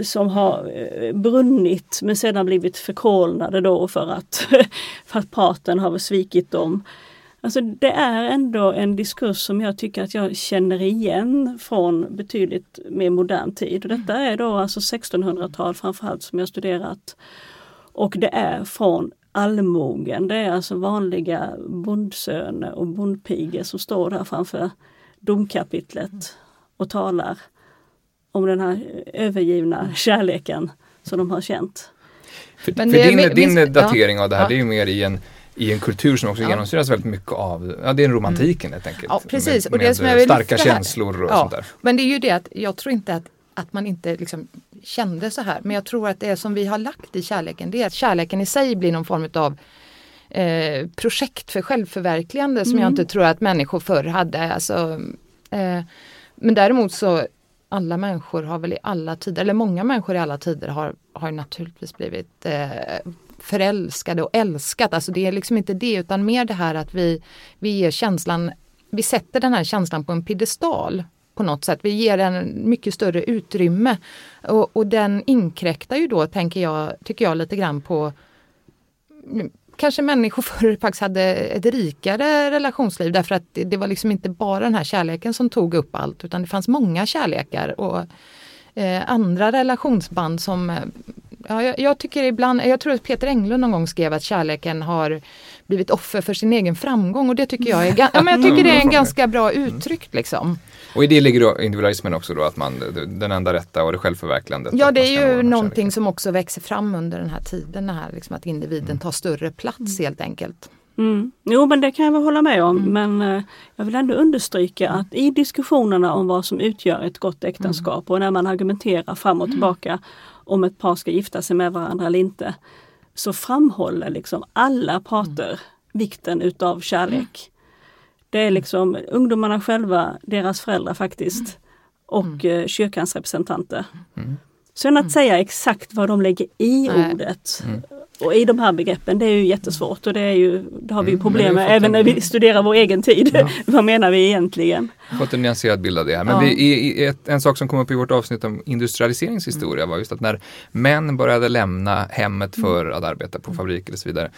som har eh, brunnit men sedan blivit förkolnade då för att, för att parten har svikit dem. Alltså det är ändå en diskurs som jag tycker att jag känner igen från betydligt mer modern tid. Och detta är då alltså 1600-tal framförallt som jag studerat. Och det är från allmogen, det är alltså vanliga bondsöner och bondpigor som står där framför domkapitlet och talar om den här övergivna kärleken som de har känt. För, Men för din, mi- din datering av det här, ja. det är ju mer i en, i en kultur som också Ja. genomsyras väldigt mycket av, ja det är romantiken helt enkelt. Ja, precis. Med, Och det med som jag vill starka känslor och Ja. sånt där. Men det är ju det att jag tror inte att, att man inte liksom kände så här. Men jag tror att det som vi har lagt i kärleken det är att kärleken i sig blir någon form av eh, projekt för självförverkligande som jag inte tror att människor förr hade. Alltså, eh, men däremot så alla människor har väl i alla tider, eller många människor i alla tider har, har naturligtvis blivit eh, förälskade och älskat. Alltså det är liksom inte det utan mer det här att vi, vi ger känslan, vi sätter den här känslan på en piedestal på något sätt. Vi ger den mycket större utrymme. Och, och den inkräktar ju då, tänker jag, tycker jag lite grann på mm, Kanske människor förr faktiskt hade ett rikare relationsliv därför att det, det var liksom inte bara den här kärleken som tog upp allt utan det fanns många kärlekar och eh, andra relationsband som eh, Ja, jag, jag tycker ibland, jag tror att Peter Englund någon gång skrev att kärleken har blivit offer för sin egen framgång och det tycker jag är, ja, men jag tycker det är en ganska bra uttryck. Liksom. Och i det ligger då individualismen också då, att man, den enda rätta och det självförverkligandet. Ja det är ju någonting kärleken. som också växer fram under den här tiden, här, liksom att individen tar större plats helt enkelt. Mm. Jo men det kan jag väl hålla med om men eh, jag vill ändå understryka att i diskussionerna om vad som utgör ett gott äktenskap och när man argumenterar fram och tillbaka om ett par ska gifta sig med varandra eller inte så framhåller liksom alla parter vikten utav kärlek. Det är liksom ungdomarna själva, deras föräldrar faktiskt och eh, kyrkans representanter. Mm. Sen att säga exakt vad de lägger i Nej. ordet Mm. Och i de här begreppen, det är ju jättesvårt och det, är ju, det har vi Mm, problem med även när vi studerar vår egen tid. Ja. vad menar vi egentligen? fått en nyanserad bild av det här. Men Ja. vi, i, i en sak som kom upp i vårt avsnitt om industrialiseringshistoria var just att när män började lämna hemmet för att arbeta på fabriker och så vidare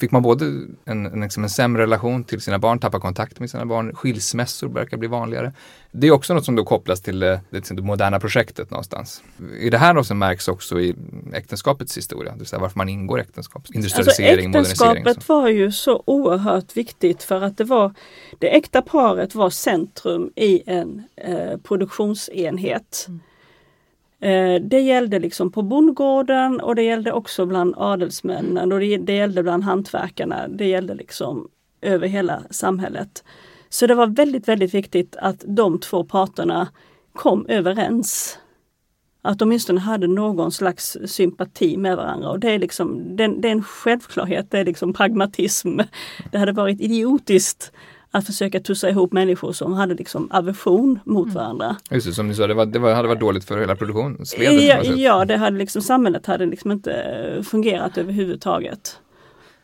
fick man både en, en, liksom en sämre relation till sina barn, tappa kontakt med sina barn, skilsmässor börjar bli vanligare. Det är också något som då kopplas till det, det, det moderna projektet någonstans. Är det här något som märks också i äktenskapets historia? Det vill säga varför man ingår äktenskap? Alltså Industrialisering, modernisering. äktenskapet var ju så oerhört viktigt för att det var det äkta paret var centrum i en eh, produktionsenhet. Eh, det gällde liksom på bondgården och det gällde också bland adelsmännen och det, det gällde bland hantverkarna. Det gällde liksom över hela samhället. Så det var väldigt, väldigt viktigt att de två parterna kom överens. Att de åtminstone hade någon slags sympati med varandra. Och det är, liksom, det, det är en självklarhet, det är liksom pragmatism. Det hade varit idiotiskt att försöka tussa ihop människor som hade liksom aversion mot varandra. Just det, som du sa, det, var, det var, hade varit dåligt för hela produktionsledet. Ja, ja, det hade liksom, samhället hade liksom inte fungerat överhuvudtaget.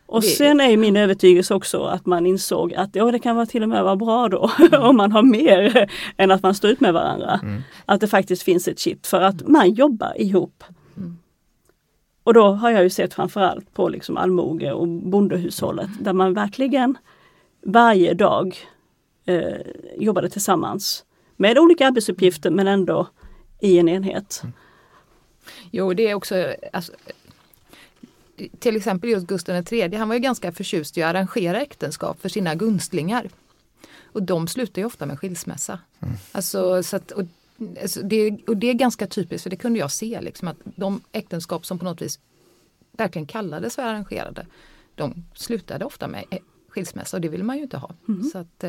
Och Det- sen är min övertygelse också att man insåg att ja, det kan vara till och med vara bra då om man har mer än att man står ut med varandra. Att det faktiskt finns ett kitt för att man jobbar ihop. Och då har jag ju sett framförallt på liksom allmoge och bondehushållet där man verkligen varje dag eh, jobbade tillsammans med olika arbetsuppgifter men ändå i en enhet. Jo, det är också, alltså, till exempel just Gustav III, han var ju ganska förtjust i att arrangera äktenskap för sina gunstlingar. Och de slutar ju ofta med skilsmässa. Alltså, så att, och, alltså, det, och det är ganska typiskt, för det kunde jag se, liksom, att de äktenskap som på något vis verkligen kallades för arrangerade, de slutade ofta med eh, skilsmässa och det vill man ju inte ha. Så att,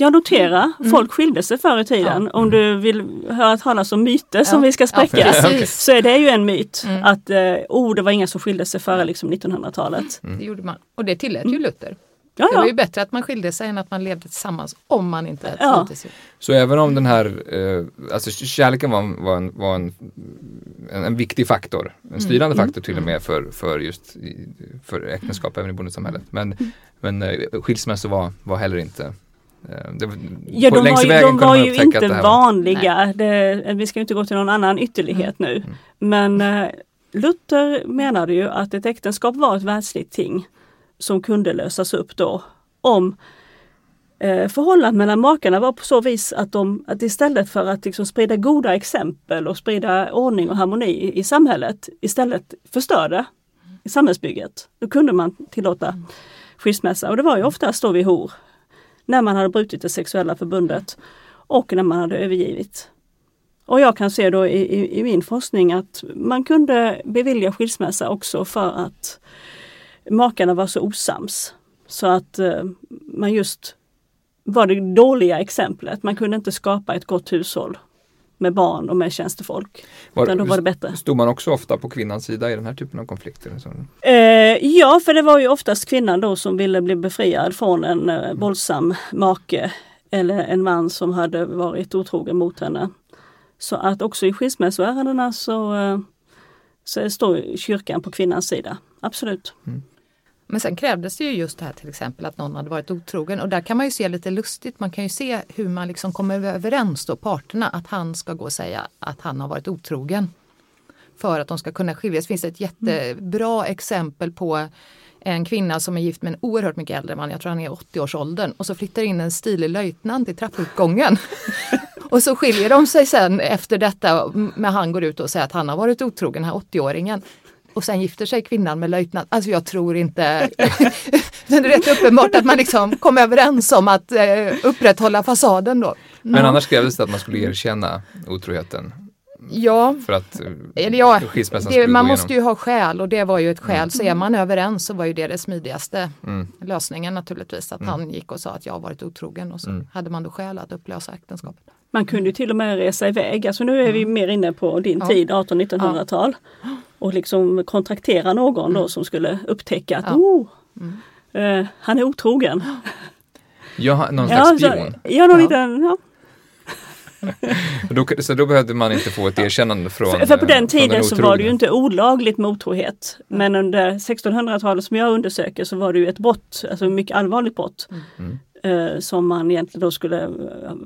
Jag noterar, folk skilde sig förr i tiden. Om du vill höra talas om myter som Ja. vi ska spräcka. Ja, så är det ju en myt Mm. att eh, oh, det var inga som skilde sig före liksom 1900-talet. det gjorde man. Och det tillät ju Luther. Ja, Det var ju ja. bättre att man skilde sig än att man levde tillsammans om man inte Ja. trivdes ihop. Så även om den här, eh, alltså kärleken var, en- var, en, var en, en, en viktig faktor, en styrande faktor till och med för, för just för äktenskap även i bondesamhället. Men, men eh, skilsmässor var, var heller inte det, var- Ja, de längs var ju, vägen de var ju inte det vanliga. Det, vi ska inte gå till någon annan ytterlighet nu. Men eh, Luther menade ju att ett äktenskap var ett världsligt ting som kunde lösas upp då om eh, förhållandet mellan makarna var på så vis att de att istället för att liksom sprida goda exempel och sprida ordning och harmoni i, i samhället istället förstörde i samhällsbygget. Då kunde man tillåta skilsmässa och det var ju oftast då vid hor. När man hade brutit det sexuella förbundet och när man hade övergivit. Och jag kan se då i, i, i min forskning att man kunde bevilja skilsmässa också för att makarna var så osams. Så att eh, man just var det dåliga exemplet. Man kunde inte skapa ett gott hushåll med barn och med tjänstefolk. Var- Utan då var det bättre. Stod man också ofta på kvinnans sida i den här typen av konflikter? Eh, ja, för det var ju oftast kvinnan då som ville bli befriad från en eh, våldsam make eller en man som hade varit otrogen mot henne. Så att också i skilsmässoärendena så, eh, så står kyrkan på kvinnans sida. Absolut. Men sen krävdes det ju just det här till exempel att någon hade varit otrogen och där kan man ju se lite lustigt, man kan ju se hur man liksom kommer överens då parterna att han ska gå och säga att han har varit otrogen. För att de ska kunna skiljas. Det finns ett jättebra exempel på en kvinna som är gift med en oerhört mycket äldre man, jag tror han är i 80-årsåldern och så flyttar in en stilig löjtnant i trappuppgången. och så skiljer de sig sen efter detta, men han går ut och säger att han har varit otrogen, den här 80-åringen. Och sen gifter sig kvinnan med löjtnant. Alltså jag tror inte... det är rätt uppenbart att man liksom kom överens om att eh, upprätthålla fasaden då. Men annars krävdes det att man skulle erkänna otroheten Ja, för att eh, ja det, man måste ju ha skäl och det var ju ett skäl. Så är man överens så var ju det det smidigaste Mm. lösningen naturligtvis. Att han gick och sa att jag har varit otrogen och så Mm. hade man då skäl att upplösa äktenskapet. Man kunde ju till och med resa iväg. Alltså nu är vi mer inne på din Ja. tid, 1800-1900-tal. Och liksom kontraktera någon då som skulle upptäcka att Ja. oh, eh, han är otrogen. Ja, någon Ja, slags så, spion. ja, någon Ja. liten, ja. Då, så då behövde man inte få ett erkännande från För, för på eh, den från tiden så var det ju inte olagligt med otrohet. Men under 1600-talet som jag undersöker så var det ju ett brott, alltså ett mycket allvarligt brott. Mm. Eh, som man egentligen då skulle eh,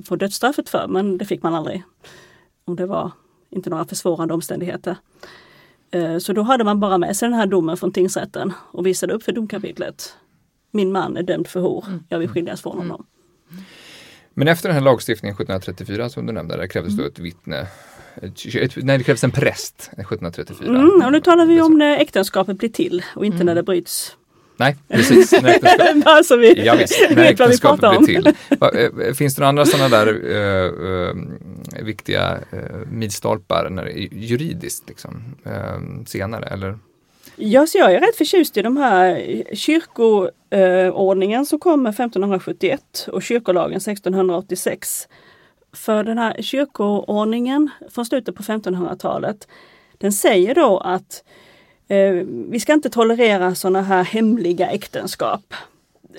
få dödsstraffet för, men det fick man aldrig. Om det var inte några försvårande omständigheter. Eh, så då hade man bara med sig den här domen från tingsrätten och visade upp för domkapitlet. Min man är dömd för hor, jag vill skiljas från honom. Men efter den här lagstiftningen 1734 som du nämnde, där krävdes Mm. då ett vittne. Ett, nej, det krävdes en präst 1734. Mm, och nu talar vi om när äktenskapet blir till och inte när det bryts. Nej, precis. När äktenskap, Bara så vi ja, visst, när om. blir till. Eh, Finns det några andra sådana där eh, eh, viktiga eh, milstolpar när, juridiskt liksom, eh, senare? Eller? Ja, så jag är rätt förtjust i de här kyrkoordningen som kom 1571 och kyrkolagen 1686. För den här kyrkoordningen från slutet på 1500-talet, den säger då att eh, Eh, vi ska inte tolerera sådana här hemliga äktenskap.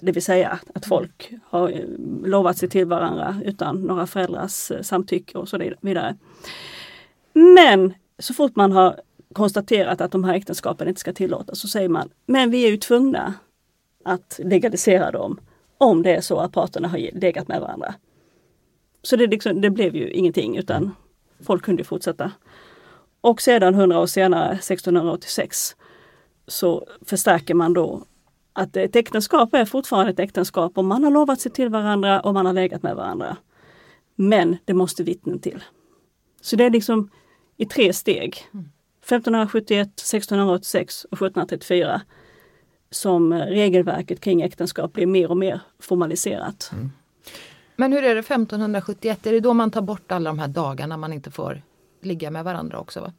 Det vill säga att folk har eh, lovat sig till varandra utan några föräldrars eh, samtycke och så vidare. Men så fort man har konstaterat att de här äktenskapen inte ska tillåtas så säger man, men vi är ju tvungna att legalisera dem om det är så att parterna har legat med varandra. Så det, liksom, det blev ju ingenting utan folk kunde fortsätta. Och sedan 100 år senare, 1686, så förstärker man då att ett äktenskap är fortfarande ett äktenskap och man har lovat sig till varandra och man har legat med varandra. Men det måste vittnen till. Så det är liksom i tre steg. 1571, 1686 och 1734 som regelverket kring äktenskap blir mer och mer formaliserat. Mm. Men hur är det 1571? Är det då man tar bort alla de här dagarna man inte får ligga med varandra också? Va?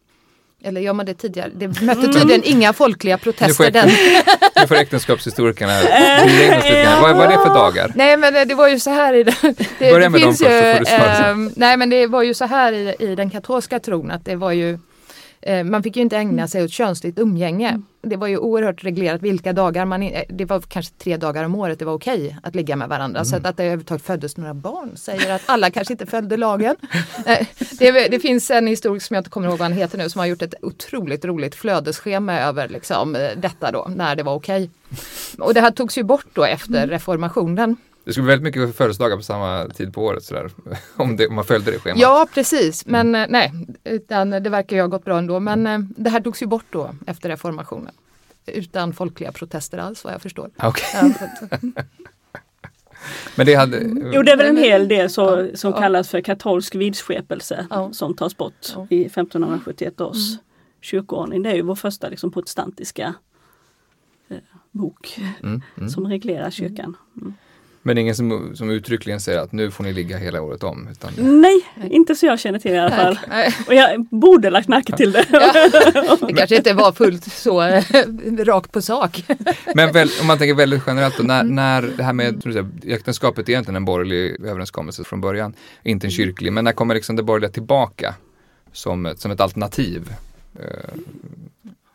Eller gör man det tidigare? Det mötte tydligen mm. inga folkliga protester. Nu får, nu får äktenskapshistorikerna vad, är det för dagar? Nej men det var ju så här i den, det, Börja med dem först så får du svara. Eh, nej men det var ju så här i, i den katolska tron att det var ju Eh, man fick ju inte ägna sig åt könsligt umgänge. Mm. Det var ju oerhört reglerat vilka dagar man, eh, det var kanske tre dagar om året det var okej att ligga med varandra. Mm. Så att, att det överhuvudtaget föddes några barn säger att alla kanske inte följde lagen. Eh, det, det, finns en historisk som jag inte kommer ihåg vad han heter nu som har gjort ett otroligt roligt flödesschema över liksom, detta då, när det var okej. Och det här togs ju bort då efter mm. reformationen. Det skulle bli väldigt mycket födelsedagar på samma tid på året sådär, om, det, om man följde det schemat. Ja precis, men mm. nej, utan det verkar ju ha gått bra ändå. Men mm. det här togs ju bort då efter reformationen. Utan folkliga protester alls vad jag förstår. Okay. Men det hade... Jo det är väl en hel del så, som ja. kallas för katolsk vidskepelse ja. som tas bort ja. i 1571 års mm. kyrkoordning. Det är ju vår första liksom, protestantiska eh, bok mm. Mm. som reglerar kyrkan. Mm. Men ingen som, som uttryckligen säger att nu får ni ligga hela året om? Utan... Nej, inte så jag känner till i alla fall. Nej. Och jag borde lagt märke till det. Ja. Det kanske inte var fullt så eh, rakt på sak. Men väl, om man tänker väldigt generellt då, när, mm. när det här med säger, äktenskapet är egentligen en borgerlig överenskommelse från början, inte en mm. kyrklig, men när kommer liksom det borgerliga tillbaka som, som ett alternativ? Eh,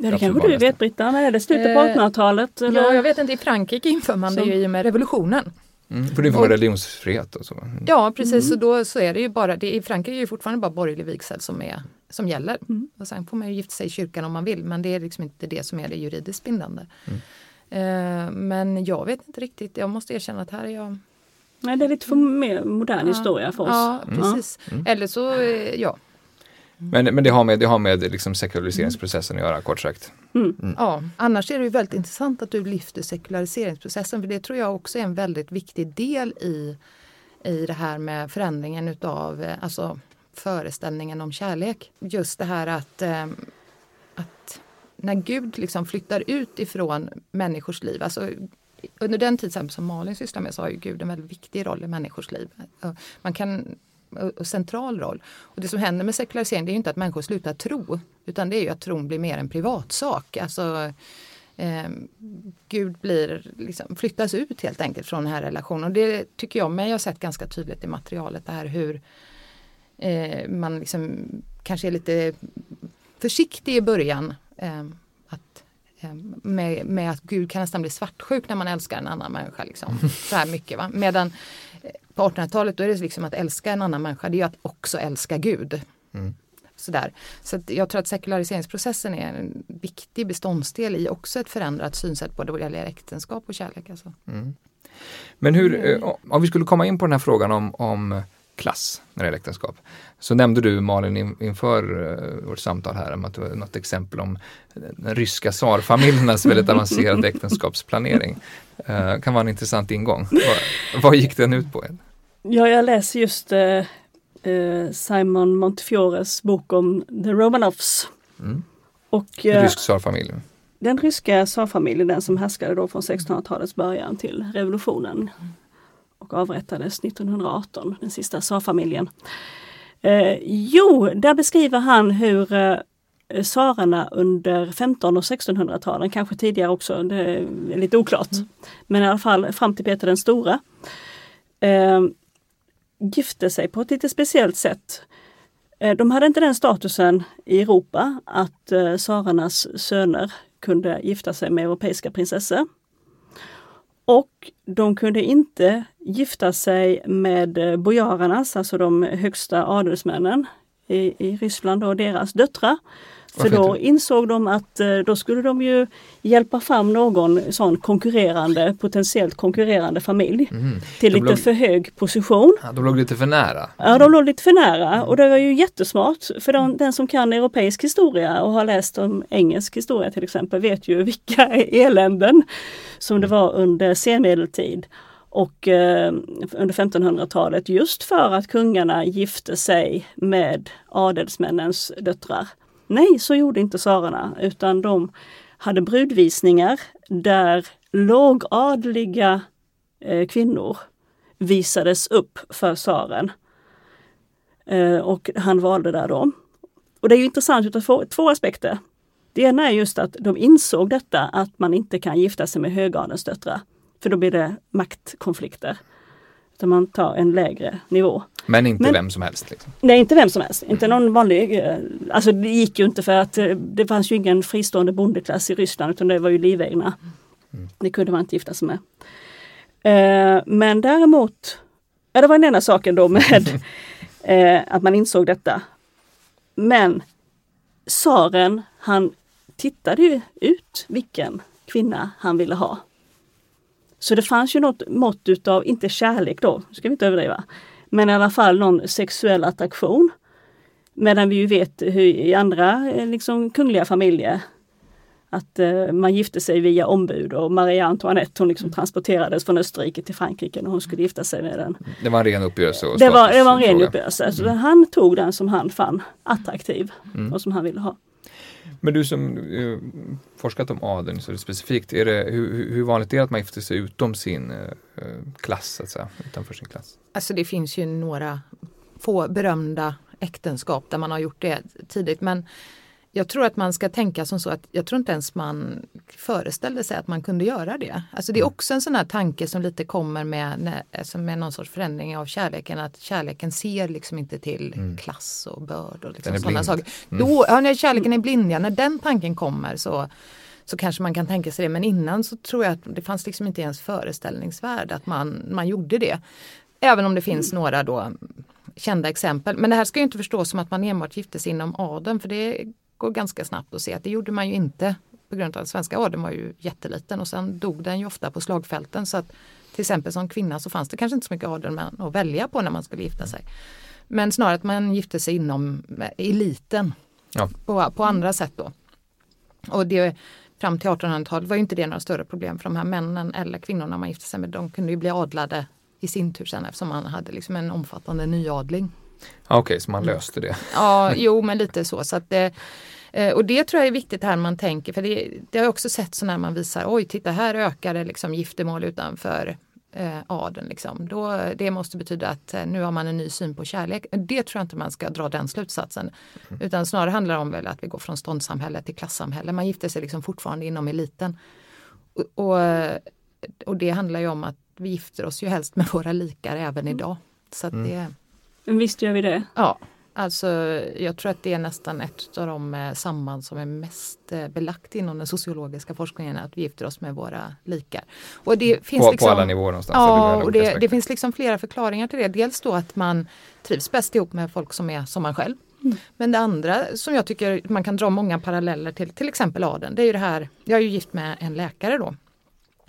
Ja, det kanske du vet Britta, när är det slutet på 1800-talet? Eh, ja, jag vet inte, i Frankrike inför man det ju i och med revolutionen. Mm, för det får vara religionsfrihet och så. Mm. Ja precis, mm. och då så är det ju bara, det, i Frankrike är det fortfarande bara borgerlig vigsel som, är, som gäller. Mm. Och sen får man ju gifta sig i kyrkan om man vill men det är liksom inte det som är det juridiskt bindande. Mm. Uh, men jag vet inte riktigt, jag måste erkänna att här är jag Nej, det är lite för mer modern ja, historia för oss. Ja, precis. Mm. Eller så, eh, ja, men, men det har med, det har med liksom sekulariseringsprocessen att göra kort sagt. Mm. Mm. Ja, annars är det ju väldigt intressant att du lyfter sekulariseringsprocessen för det tror jag också är en väldigt viktig del i, i det här med förändringen utav eh, alltså, föreställningen om kärlek. Just det här att, eh, att när Gud liksom flyttar ut ifrån människors liv, alltså under den tid som Malin sysslar med så har ju Gud en väldigt viktig roll i människors liv. Man kan och central roll. Och det som händer med sekularisering det är inte att människor slutar tro utan det är ju att tron blir mer en privatsak. Alltså, eh, Gud blir, liksom, flyttas ut helt enkelt från den här relationen. Och det tycker jag mig har sett ganska tydligt i materialet det här hur eh, man liksom kanske är lite försiktig i början. Eh, att, eh, med, med, att Gud kan nästan bli svartsjuk när man älskar en annan människa. Liksom, så här mycket. Va? Medan på 1800-talet då är det liksom att älska en annan människa, det är att också älska Gud. Mm. Sådär. Så jag tror att sekulariseringsprocessen är en viktig beståndsdel i också ett förändrat synsätt både vad gäller äktenskap och kärlek. Alltså. Mm. Men hur, eh, om vi skulle komma in på den här frågan om, om klass när det gäller äktenskap. Så nämnde du Malin inför uh, vårt samtal här om att du något exempel om den ryska tsarfamiljernas väldigt avancerade äktenskapsplanering. Uh, kan vara en intressant ingång. vad, vad gick den ut på? Ja, jag läser just uh, Simon Montefiores bok om The Romanovs. Mm. Och, Rysk tsarfamilj. Den ryska tsarfamiljen, den som härskade då från 1600-talets början till revolutionen och avrättades 1918, den sista tsarfamiljen. Eh, jo, där beskriver han hur eh, tsarerna under 15 och 1600-talen, kanske tidigare också, det är lite oklart. Mm. Men i alla fall fram till Peter den stora. Eh, gifte sig på ett lite speciellt sätt. Eh, de hade inte den statusen i Europa att eh, tsarernas söner kunde gifta sig med europeiska prinsessor. Och de kunde inte gifta sig med eh, bojarernas, alltså de högsta adelsmännen i, i Ryssland och deras döttrar. För då insåg de att eh, då skulle de ju hjälpa fram någon sån konkurrerande, potentiellt konkurrerande familj Mm. till De lite låg- för hög position. Ja, de låg lite för nära. Ja, de låg lite för nära och det var ju jättesmart. För de, den som kan europeisk historia och har läst om engelsk historia till exempel vet ju vilka eländen som det var under senmedeltid och eh, under 1500-talet just för att kungarna gifte sig med adelsmännens döttrar. Nej, så gjorde inte tsarerna utan de hade brudvisningar där lågadliga eh, kvinnor visades upp för tsaren. Eh, och han valde där då. Och det är ju intressant utav två, två aspekter. Det ena är just att de insåg detta att man inte kan gifta sig med högadelns döttrar. För då blir det maktkonflikter. Utan man tar en lägre nivå. Men inte Men- vem som helst. Liksom. Nej, inte vem som helst. Inte någon vanlig... eh, Alltså det gick ju inte för att eh, det fanns ju ingen fristående bondeklass i Ryssland utan det var ju livegna. Det kunde man inte gifta sig med. Eh, Men däremot, ja, det var den ena saken då med eh, att man insåg detta. Men tsaren, han tittade ju ut vilken kvinna han ville ha. Så det fanns ju något mått utav, inte kärlek då, ska vi inte överdriva, men i alla fall någon sexuell attraktion. Medan vi ju vet hur i andra eh, liksom, kungliga familjer att eh, man gifte sig via ombud och Maria Antoinette hon liksom transporterades från Österrike till Frankrike när hon skulle gifta sig med den. Det var en ren uppgörelse. Det var, det var en ren statusfråga. uppgörelse. Så han tog den som han fann attraktiv Mm. och som han ville ha. Men du som uh, forskat om adeln så specifikt, är det, hur, hur- vanligt är det att man gifter sig utom sin uh, klass, så att säga, utanför sin klass? Alltså det finns ju några få berömda äktenskap där man har gjort det tidigt men jag tror att man ska tänka som så att jag tror inte ens man föreställde sig att man kunde göra det. Alltså det är också en sån här tanke som lite kommer med, alltså med någon sorts förändring av kärleken. Att kärleken ser liksom inte till klass och börd och liksom sådana saker. Mm. Då, ja, när kärleken är blind, ja, när den tanken kommer så så kanske man kan tänka sig det. Men innan så tror jag att det fanns liksom inte ens föreställningsvärd att man, man gjorde det. Även om det finns några då kända exempel. Men det här ska ju inte förstås som att man enbart gifte sig inom adeln för det går ganska snabbt att se att det gjorde man ju inte på grund av att svenska adeln var ju jätteliten och sen dog den ju ofta på slagfälten så att till exempel som kvinna så fanns det kanske inte så mycket adelmän att välja på när man skulle gifta sig. Men snarare att man gifte sig inom eliten Ja. på, på andra sätt då. Och det, fram till 1800-talet var ju inte det några större problem för de här männen eller kvinnorna man gifte sig med. De kunde ju bli adlade i sin tur sen eftersom man hade liksom en omfattande nyadling. Ja, Okej, så man löste det. Ja, jo men lite så. så att det, eh, och det tror jag är viktigt här man tänker, för det, det har jag också sett så när man visar, oj titta här ökar det liksom giftermål utanför eh, adeln. Liksom. Då, det måste betyda att eh, nu har man en ny syn på kärlek. Det tror jag inte man ska dra den slutsatsen. Utan snarare handlar det om väl att vi går från ståndssamhälle till klassamhälle. Man gifter sig liksom fortfarande inom eliten. Och, och, och det handlar ju om att vi gifter oss ju helst med våra likar även idag. Så det, Men visst gör vi det. Ja, alltså jag tror att det är nästan ett av de eh, samband som är mest eh, belagt inom den sociologiska forskningen, att vi gifter oss med våra likar. Och det finns På, liksom, på alla nivåer någonstans. Ja, och det, det finns liksom flera förklaringar till det. Dels då att man trivs bäst ihop med folk som är som man själv. Men det andra som jag tycker man kan dra många paralleller till, till exempel adeln, det är ju det här, jag är ju gift med en läkare då.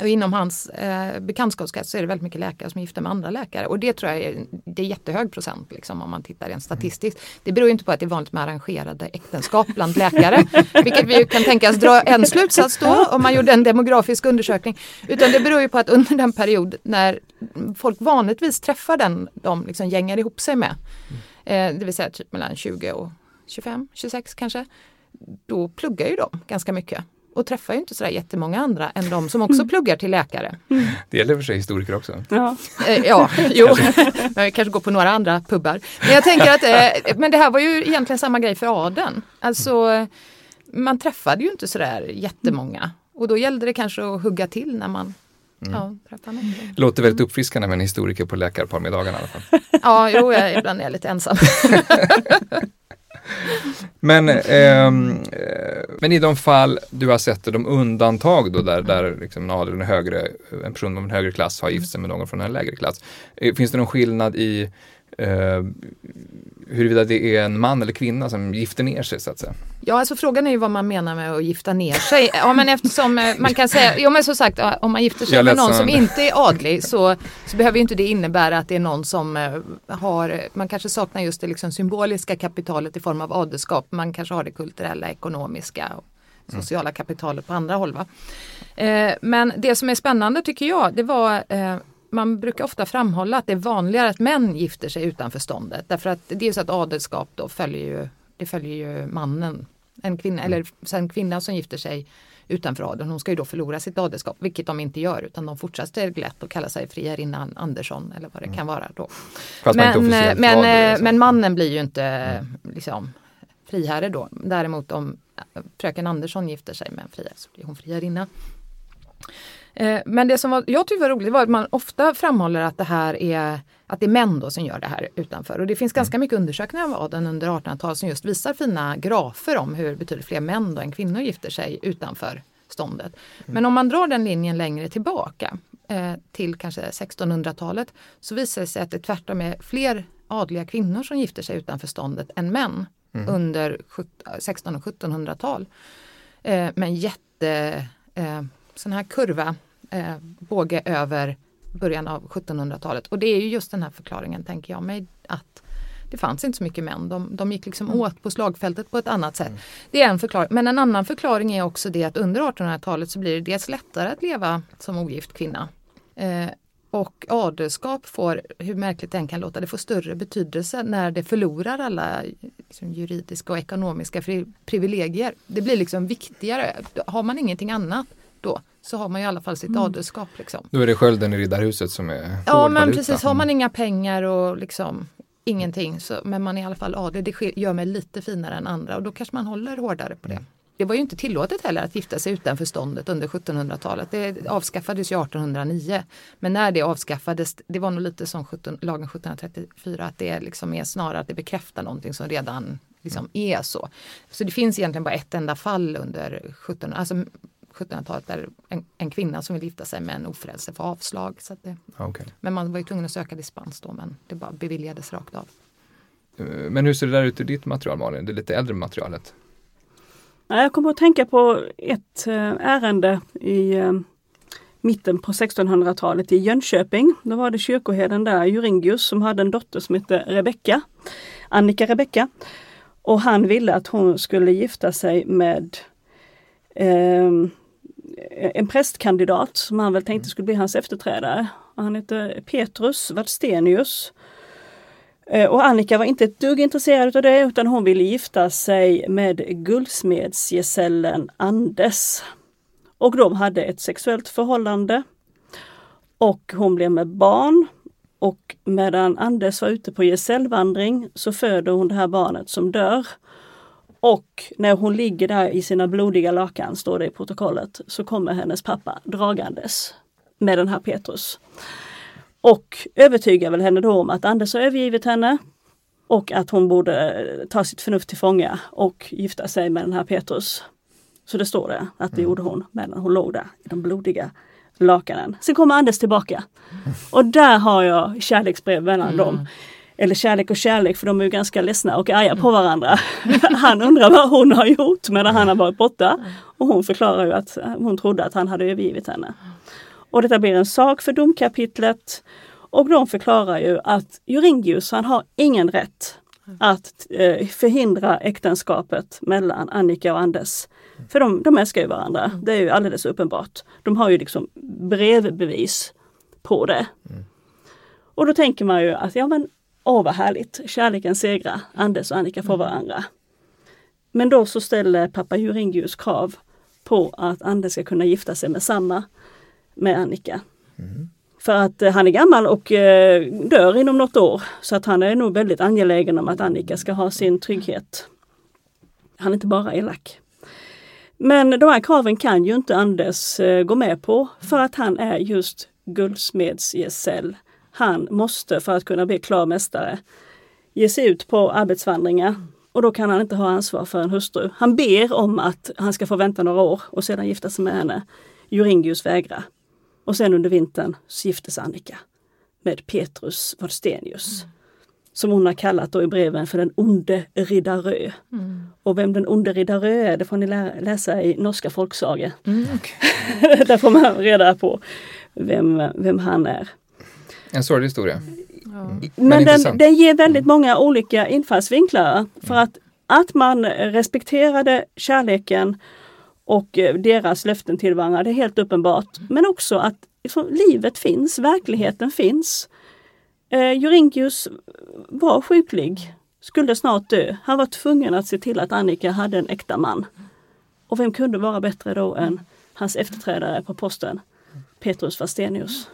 Inom hans eh, bekantskapskrets så är det väldigt mycket läkare som är gifta med andra läkare och det tror jag är, det är jättehög procent liksom, om man tittar rent statistiskt. Det beror inte på att det är vanligt med arrangerade äktenskap bland läkare, vilket vi kan tänkas dra en slutsats då om man gjorde en demografisk undersökning. Utan det beror ju på att under den period när folk vanligtvis träffar den de liksom gängar ihop sig med, eh, det vill säga typ mellan 20 och 25, 26 kanske, då pluggar ju de ganska mycket och träffar ju inte sådär jättemånga andra än de som också pluggar till läkare. Det gäller för sig historiker också. Ja. Eh, ja, jo, men vi kanske går på några andra pubbar. Men jag tänker att, eh, men det här var ju egentligen samma grej för adeln. Alltså, man träffade ju inte sådär jättemånga och då gällde det kanske att hugga till när man ja, någon. Det låter väldigt uppfriskande med en historiker på läkarparmiddagen i alla fall. Ja, jo, jag, ibland är jag lite ensam. Men, eh, men i de fall du har sett de undantag då där, där liksom en adel, en, högre, en person av en högre klass har gift sig med någon från en lägre klass. Eh, finns det någon skillnad i eh, huruvida det är en man eller kvinna som gifter ner sig så att säga. Ja, alltså frågan är ju vad man menar med att gifta ner sig. Ja, men eftersom eh, man kan säga, ja men som sagt, om man gifter sig med någon som inte är adlig så, så behöver inte det innebära att det är någon som eh, har, man kanske saknar just det liksom symboliska kapitalet i form av adelskap. Man kanske har det kulturella, ekonomiska och sociala kapitalet på andra håll. Va? Eh, men det som är spännande tycker jag, det var man brukar ofta framhålla att det är vanligare att män gifter sig utanför ståndet. Därför att det är så att adelskap då följer ju, det följer ju mannen. En kvinna, eller en kvinna som gifter sig utanför adeln, hon ska ju då förlora sitt adelskap, vilket de inte gör utan de fortsätter glatt och kallar sig friarinnan Andersson eller vad det mm. kan vara då. Men, men, adel, liksom. men mannen blir ju inte mm. liksom, friherre då. Däremot om fröken Andersson gifter sig med en friherre så blir hon friarinna. Eh, men det som var, jag tyckte var roligt var att man ofta framhåller att det här är att det är män då som gör det här utanför. Och det finns ganska mycket undersökningar av adeln under 1800-talet som just visar fina grafer om hur betydligt fler män då än kvinnor gifter sig utanför ståndet. Mm. Men om man drar den linjen längre tillbaka eh, till kanske 1600-talet så visar det sig att det tvärtom är fler adliga kvinnor som gifter sig utanför ståndet än män mm. under 16 och 1700-tal. Eh, med en jätte eh, sån här kurva, eh, båge över början av 1700-talet. Och det är ju just den här förklaringen, tänker jag mig, att det fanns inte så mycket män. De, de gick liksom mm. åt på slagfältet på ett annat sätt. Mm. Det är en förklaring. Men en annan förklaring är också det att under 1800-talet så blir det dels lättare att leva som ogift kvinna. Eh, och adelskap får, hur märkligt det än kan låta, det får större betydelse när det förlorar alla liksom, juridiska och ekonomiska privilegier. Det blir liksom viktigare. Har man ingenting annat då så har man i alla fall sitt mm. adelskap. Liksom. Då är det skölden i riddarhuset som är Ja men valuta. precis, har man mm. inga pengar och liksom ingenting så, men man är i alla fall adlig, det gör mig lite finare än andra och då kanske man håller hårdare på det. Mm. Det var ju inte tillåtet heller att gifta sig utanför ståndet under 1700-talet. Det avskaffades ju 1809. Men när det avskaffades, det var nog lite som 17, lagen 1734, att det liksom är snarare att det bekräftar någonting som redan liksom är så. Så det finns egentligen bara ett enda fall under 1700 alltså 1700-talet där en, en, kvinna som vill gifta sig med en ofrälse får avslag. Så det, okay. Men man var ju tvungen att söka dispens då men det bara beviljades rakt av. Eh, men hur ser det där ut i ditt material Malin, det lite äldre materialet? Jag kommer att tänka på ett eh, ärende i eh, mitten på 1600-talet i Jönköping. Då var det kyrkoherden där, Juringius, som hade en dotter som hette Rebecka, Annika Rebecka. Och han ville att hon skulle gifta sig med eh, en prästkandidat som han väl tänkte skulle bli hans efterträdare. Han hette Petrus Vadstenius. Eh, och Annika var inte ett dugg intresserad av det utan hon ville gifta sig med guldsmedsgesällen Andes. Och de hade ett sexuellt förhållande. Och hon blev med barn. Och medan Andes var ute på gesällvandring så föder hon det här barnet som dör. Och när hon ligger där i sina blodiga lakan, står det i protokollet, så kommer hennes pappa dragandes med den här Petrus. Och övertygar väl henne då om att Anders har övergivit henne och att hon borde eh, ta sitt förnuft till fånga och gifta sig med den här Petrus. Så det står det att det mm. gjorde hon medan hon låg där i de blodiga lakanen. Sen kommer Anders tillbaka och där har jag kärleksbrev mellan mm. dem eller kärlek och kärlek för de är ju ganska ledsna och arga på varandra. han undrar vad hon har gjort medan han har varit borta. Och hon förklarar ju att hon trodde att han hade övergivit henne. Och detta blir en sak för domkapitlet. Och de förklarar ju att Joringius han har ingen rätt att eh, förhindra äktenskapet mellan Annika och Anders. För de, de älskar ju varandra, det är ju alldeles uppenbart. De har ju liksom brevbevis på det. Mm. Och då tänker man ju att ja men Åh vad härligt, kärleken segrar, Anders och Annika får varandra. Men då så ställer pappa Juringius krav på att Anders ska kunna gifta sig med samma med Annika. Mm. För att eh, han är gammal och eh, dör inom något år. Så att han är nog väldigt angelägen om att Annika ska ha sin trygghet. Han är inte bara elak. Men de här kraven kan ju inte Anders eh, gå med på för att han är just guldsmedsgesäll han måste för att kunna bli klar mästare ge sig ut på arbetsvandringar och då kan han inte ha ansvar för en hustru. Han ber om att han ska få vänta några år och sedan gifta sig med henne. Juringius vägrar. Och sen under vintern så giftes Annika med Petrus Vodstenius. Mm. som hon har kallat då i breven för den onde Riddarö. Mm. Och vem den onde Riddarö är, det får ni lä läsa i norska folksagor. Mm, okay. Där får man reda på vem, vem han är. En sorglig historia. Mm. Men, Men den, den, ger väldigt många olika infallsvinklar. För att, att man respekterade kärleken och eh, deras löften till varandra, det är helt uppenbart. Men också att liksom, livet finns, verkligheten finns. Eh, Jorinkius var sjuklig, skulle snart dö. Han var tvungen att se till att Annika hade en äkta man. Och vem kunde vara bättre då än hans efterträdare på posten, Petrus Vastenius.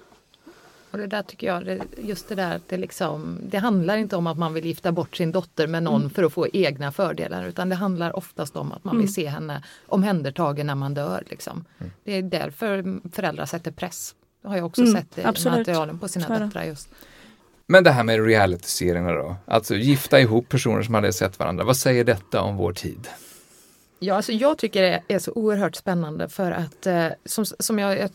Och det där tycker jag, just det där det, liksom, det handlar inte om att man vill gifta bort sin dotter med någon mm. för att få egna fördelar utan det handlar oftast om att man vill mm. se henne omhändertagen när man dör. Liksom. Mm. Det är därför föräldrar sätter press. Det har jag också mm, sett i materialen på sina döttrar. Just. Men det här med realityserierna då, alltså gifta ihop personer som hade sett varandra. Vad säger detta om vår tid? Ja, alltså jag tycker det är så oerhört spännande för att eh, som, som jag,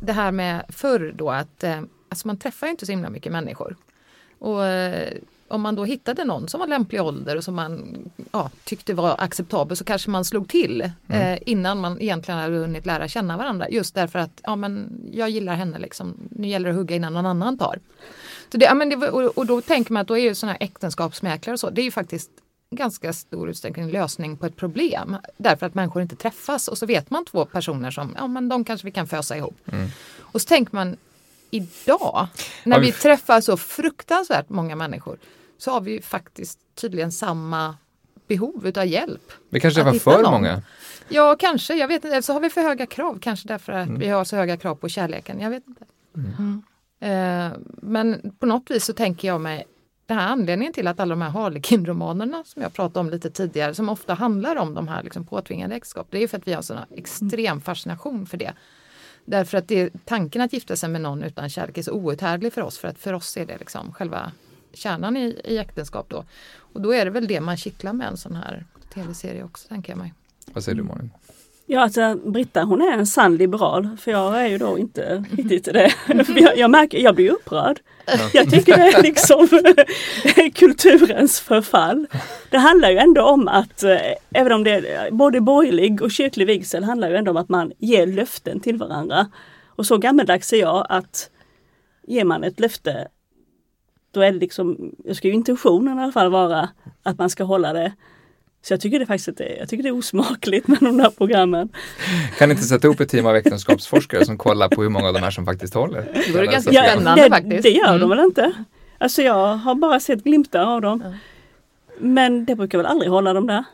det här med förr då att eh, alltså man träffar inte så himla mycket människor. Och eh, om man då hittade någon som var lämplig ålder och som man ja, tyckte var acceptabel så kanske man slog till mm. eh, innan man egentligen hade hunnit lära känna varandra. Just därför att ja, men jag gillar henne, liksom. nu gäller det att hugga innan någon annan tar. Så det, ja, men det, och, och, då tänker man att då är ju sådana här äktenskapsmäklare och så, det är ju faktiskt ganska stor utsträckning lösning på ett problem. Därför att människor inte träffas och så vet man två personer som, ja men de kanske vi kan fösa ihop. Mm. Och så tänker man idag, när vi... vi träffar så fruktansvärt många människor, så har vi faktiskt tydligen samma behov utav hjälp. Vi kanske träffar för någon. många? Ja, kanske. Jag vet inte. Eller så har vi för höga krav. Kanske därför att mm. vi har så höga krav på kärleken. Jag vet inte. Mm. Mm. Eh, men på något vis så tänker jag mig den här anledningen till att alla de här Harlekin-romanerna som jag pratade om lite tidigare, som ofta handlar om de här liksom påtvingade äktenskap, det är för att vi har sån extrem fascination för det. Därför att det, tanken att gifta sig med någon utan kärlek är så outhärdlig för oss, för att för oss är det liksom själva kärnan i, i äktenskap då. Och då är det väl det man kittlar med en sån här tv-serie också, tänker jag mig. Vad säger du Malin? Ja, alltså Britta hon är en sann liberal för jag är ju då inte riktigt det. jag, jag, märker, jag blir upprörd. Jag tycker det är liksom kulturens förfall. Det handlar ju ändå om att, eh, även om det är både borgerlig och kyrklig vigsel, handlar ju ändå om att man ger löften till varandra. Och så gammeldags är jag att ger man ett löfte, då är det liksom, jag ska ju intentionen i alla fall vara att man ska hålla det. Så jag tycker det faktiskt det, jag tycker det är osmakligt med de där programmen. Kan ni inte sätta ihop ett team av äktenskapsforskare som kollar på hur många av de här som faktiskt håller? Det vore ganska spännande ja, faktiskt. Det gör mm. de väl inte? Alltså jag har bara sett glimtar av dem. Ja. Men det brukar väl aldrig hålla de där?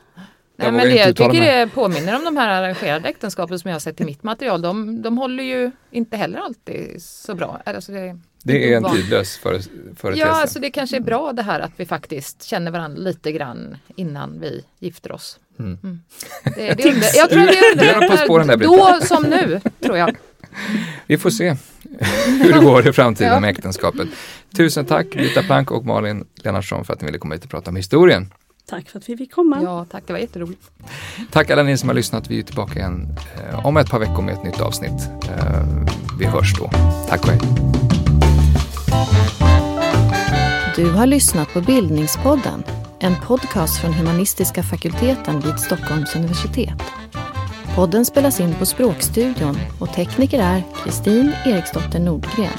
Nej, men det, jag tycker det påminner om de här arrangerade äktenskapen som jag har sett i mitt material. De, de håller ju inte heller alltid så bra. Alltså det, det är en tidlös företeelse. Ja, alltså det kanske är bra det här att vi faktiskt känner varandra lite grann innan vi gifter oss. Mm. Mm. Det, det under, jag tror det underlättar då som nu, tror jag. Vi får se hur det går i framtiden ja. med äktenskapet. Tusen tack Rita Plank och Malin Lennartsson för att ni ville komma hit och prata om historien. Tack för att vi fick komma. Ja, tack. Det var jätteroligt. Tack alla ni som har lyssnat. Vi är tillbaka igen eh, om ett par veckor med ett nytt avsnitt. Eh, vi hörs då. Tack och hej. Du har lyssnat på Bildningspodden, en podcast från humanistiska fakulteten vid Stockholms universitet. Podden spelas in på Språkstudion och tekniker är Kristin Eriksdotter Nordgren.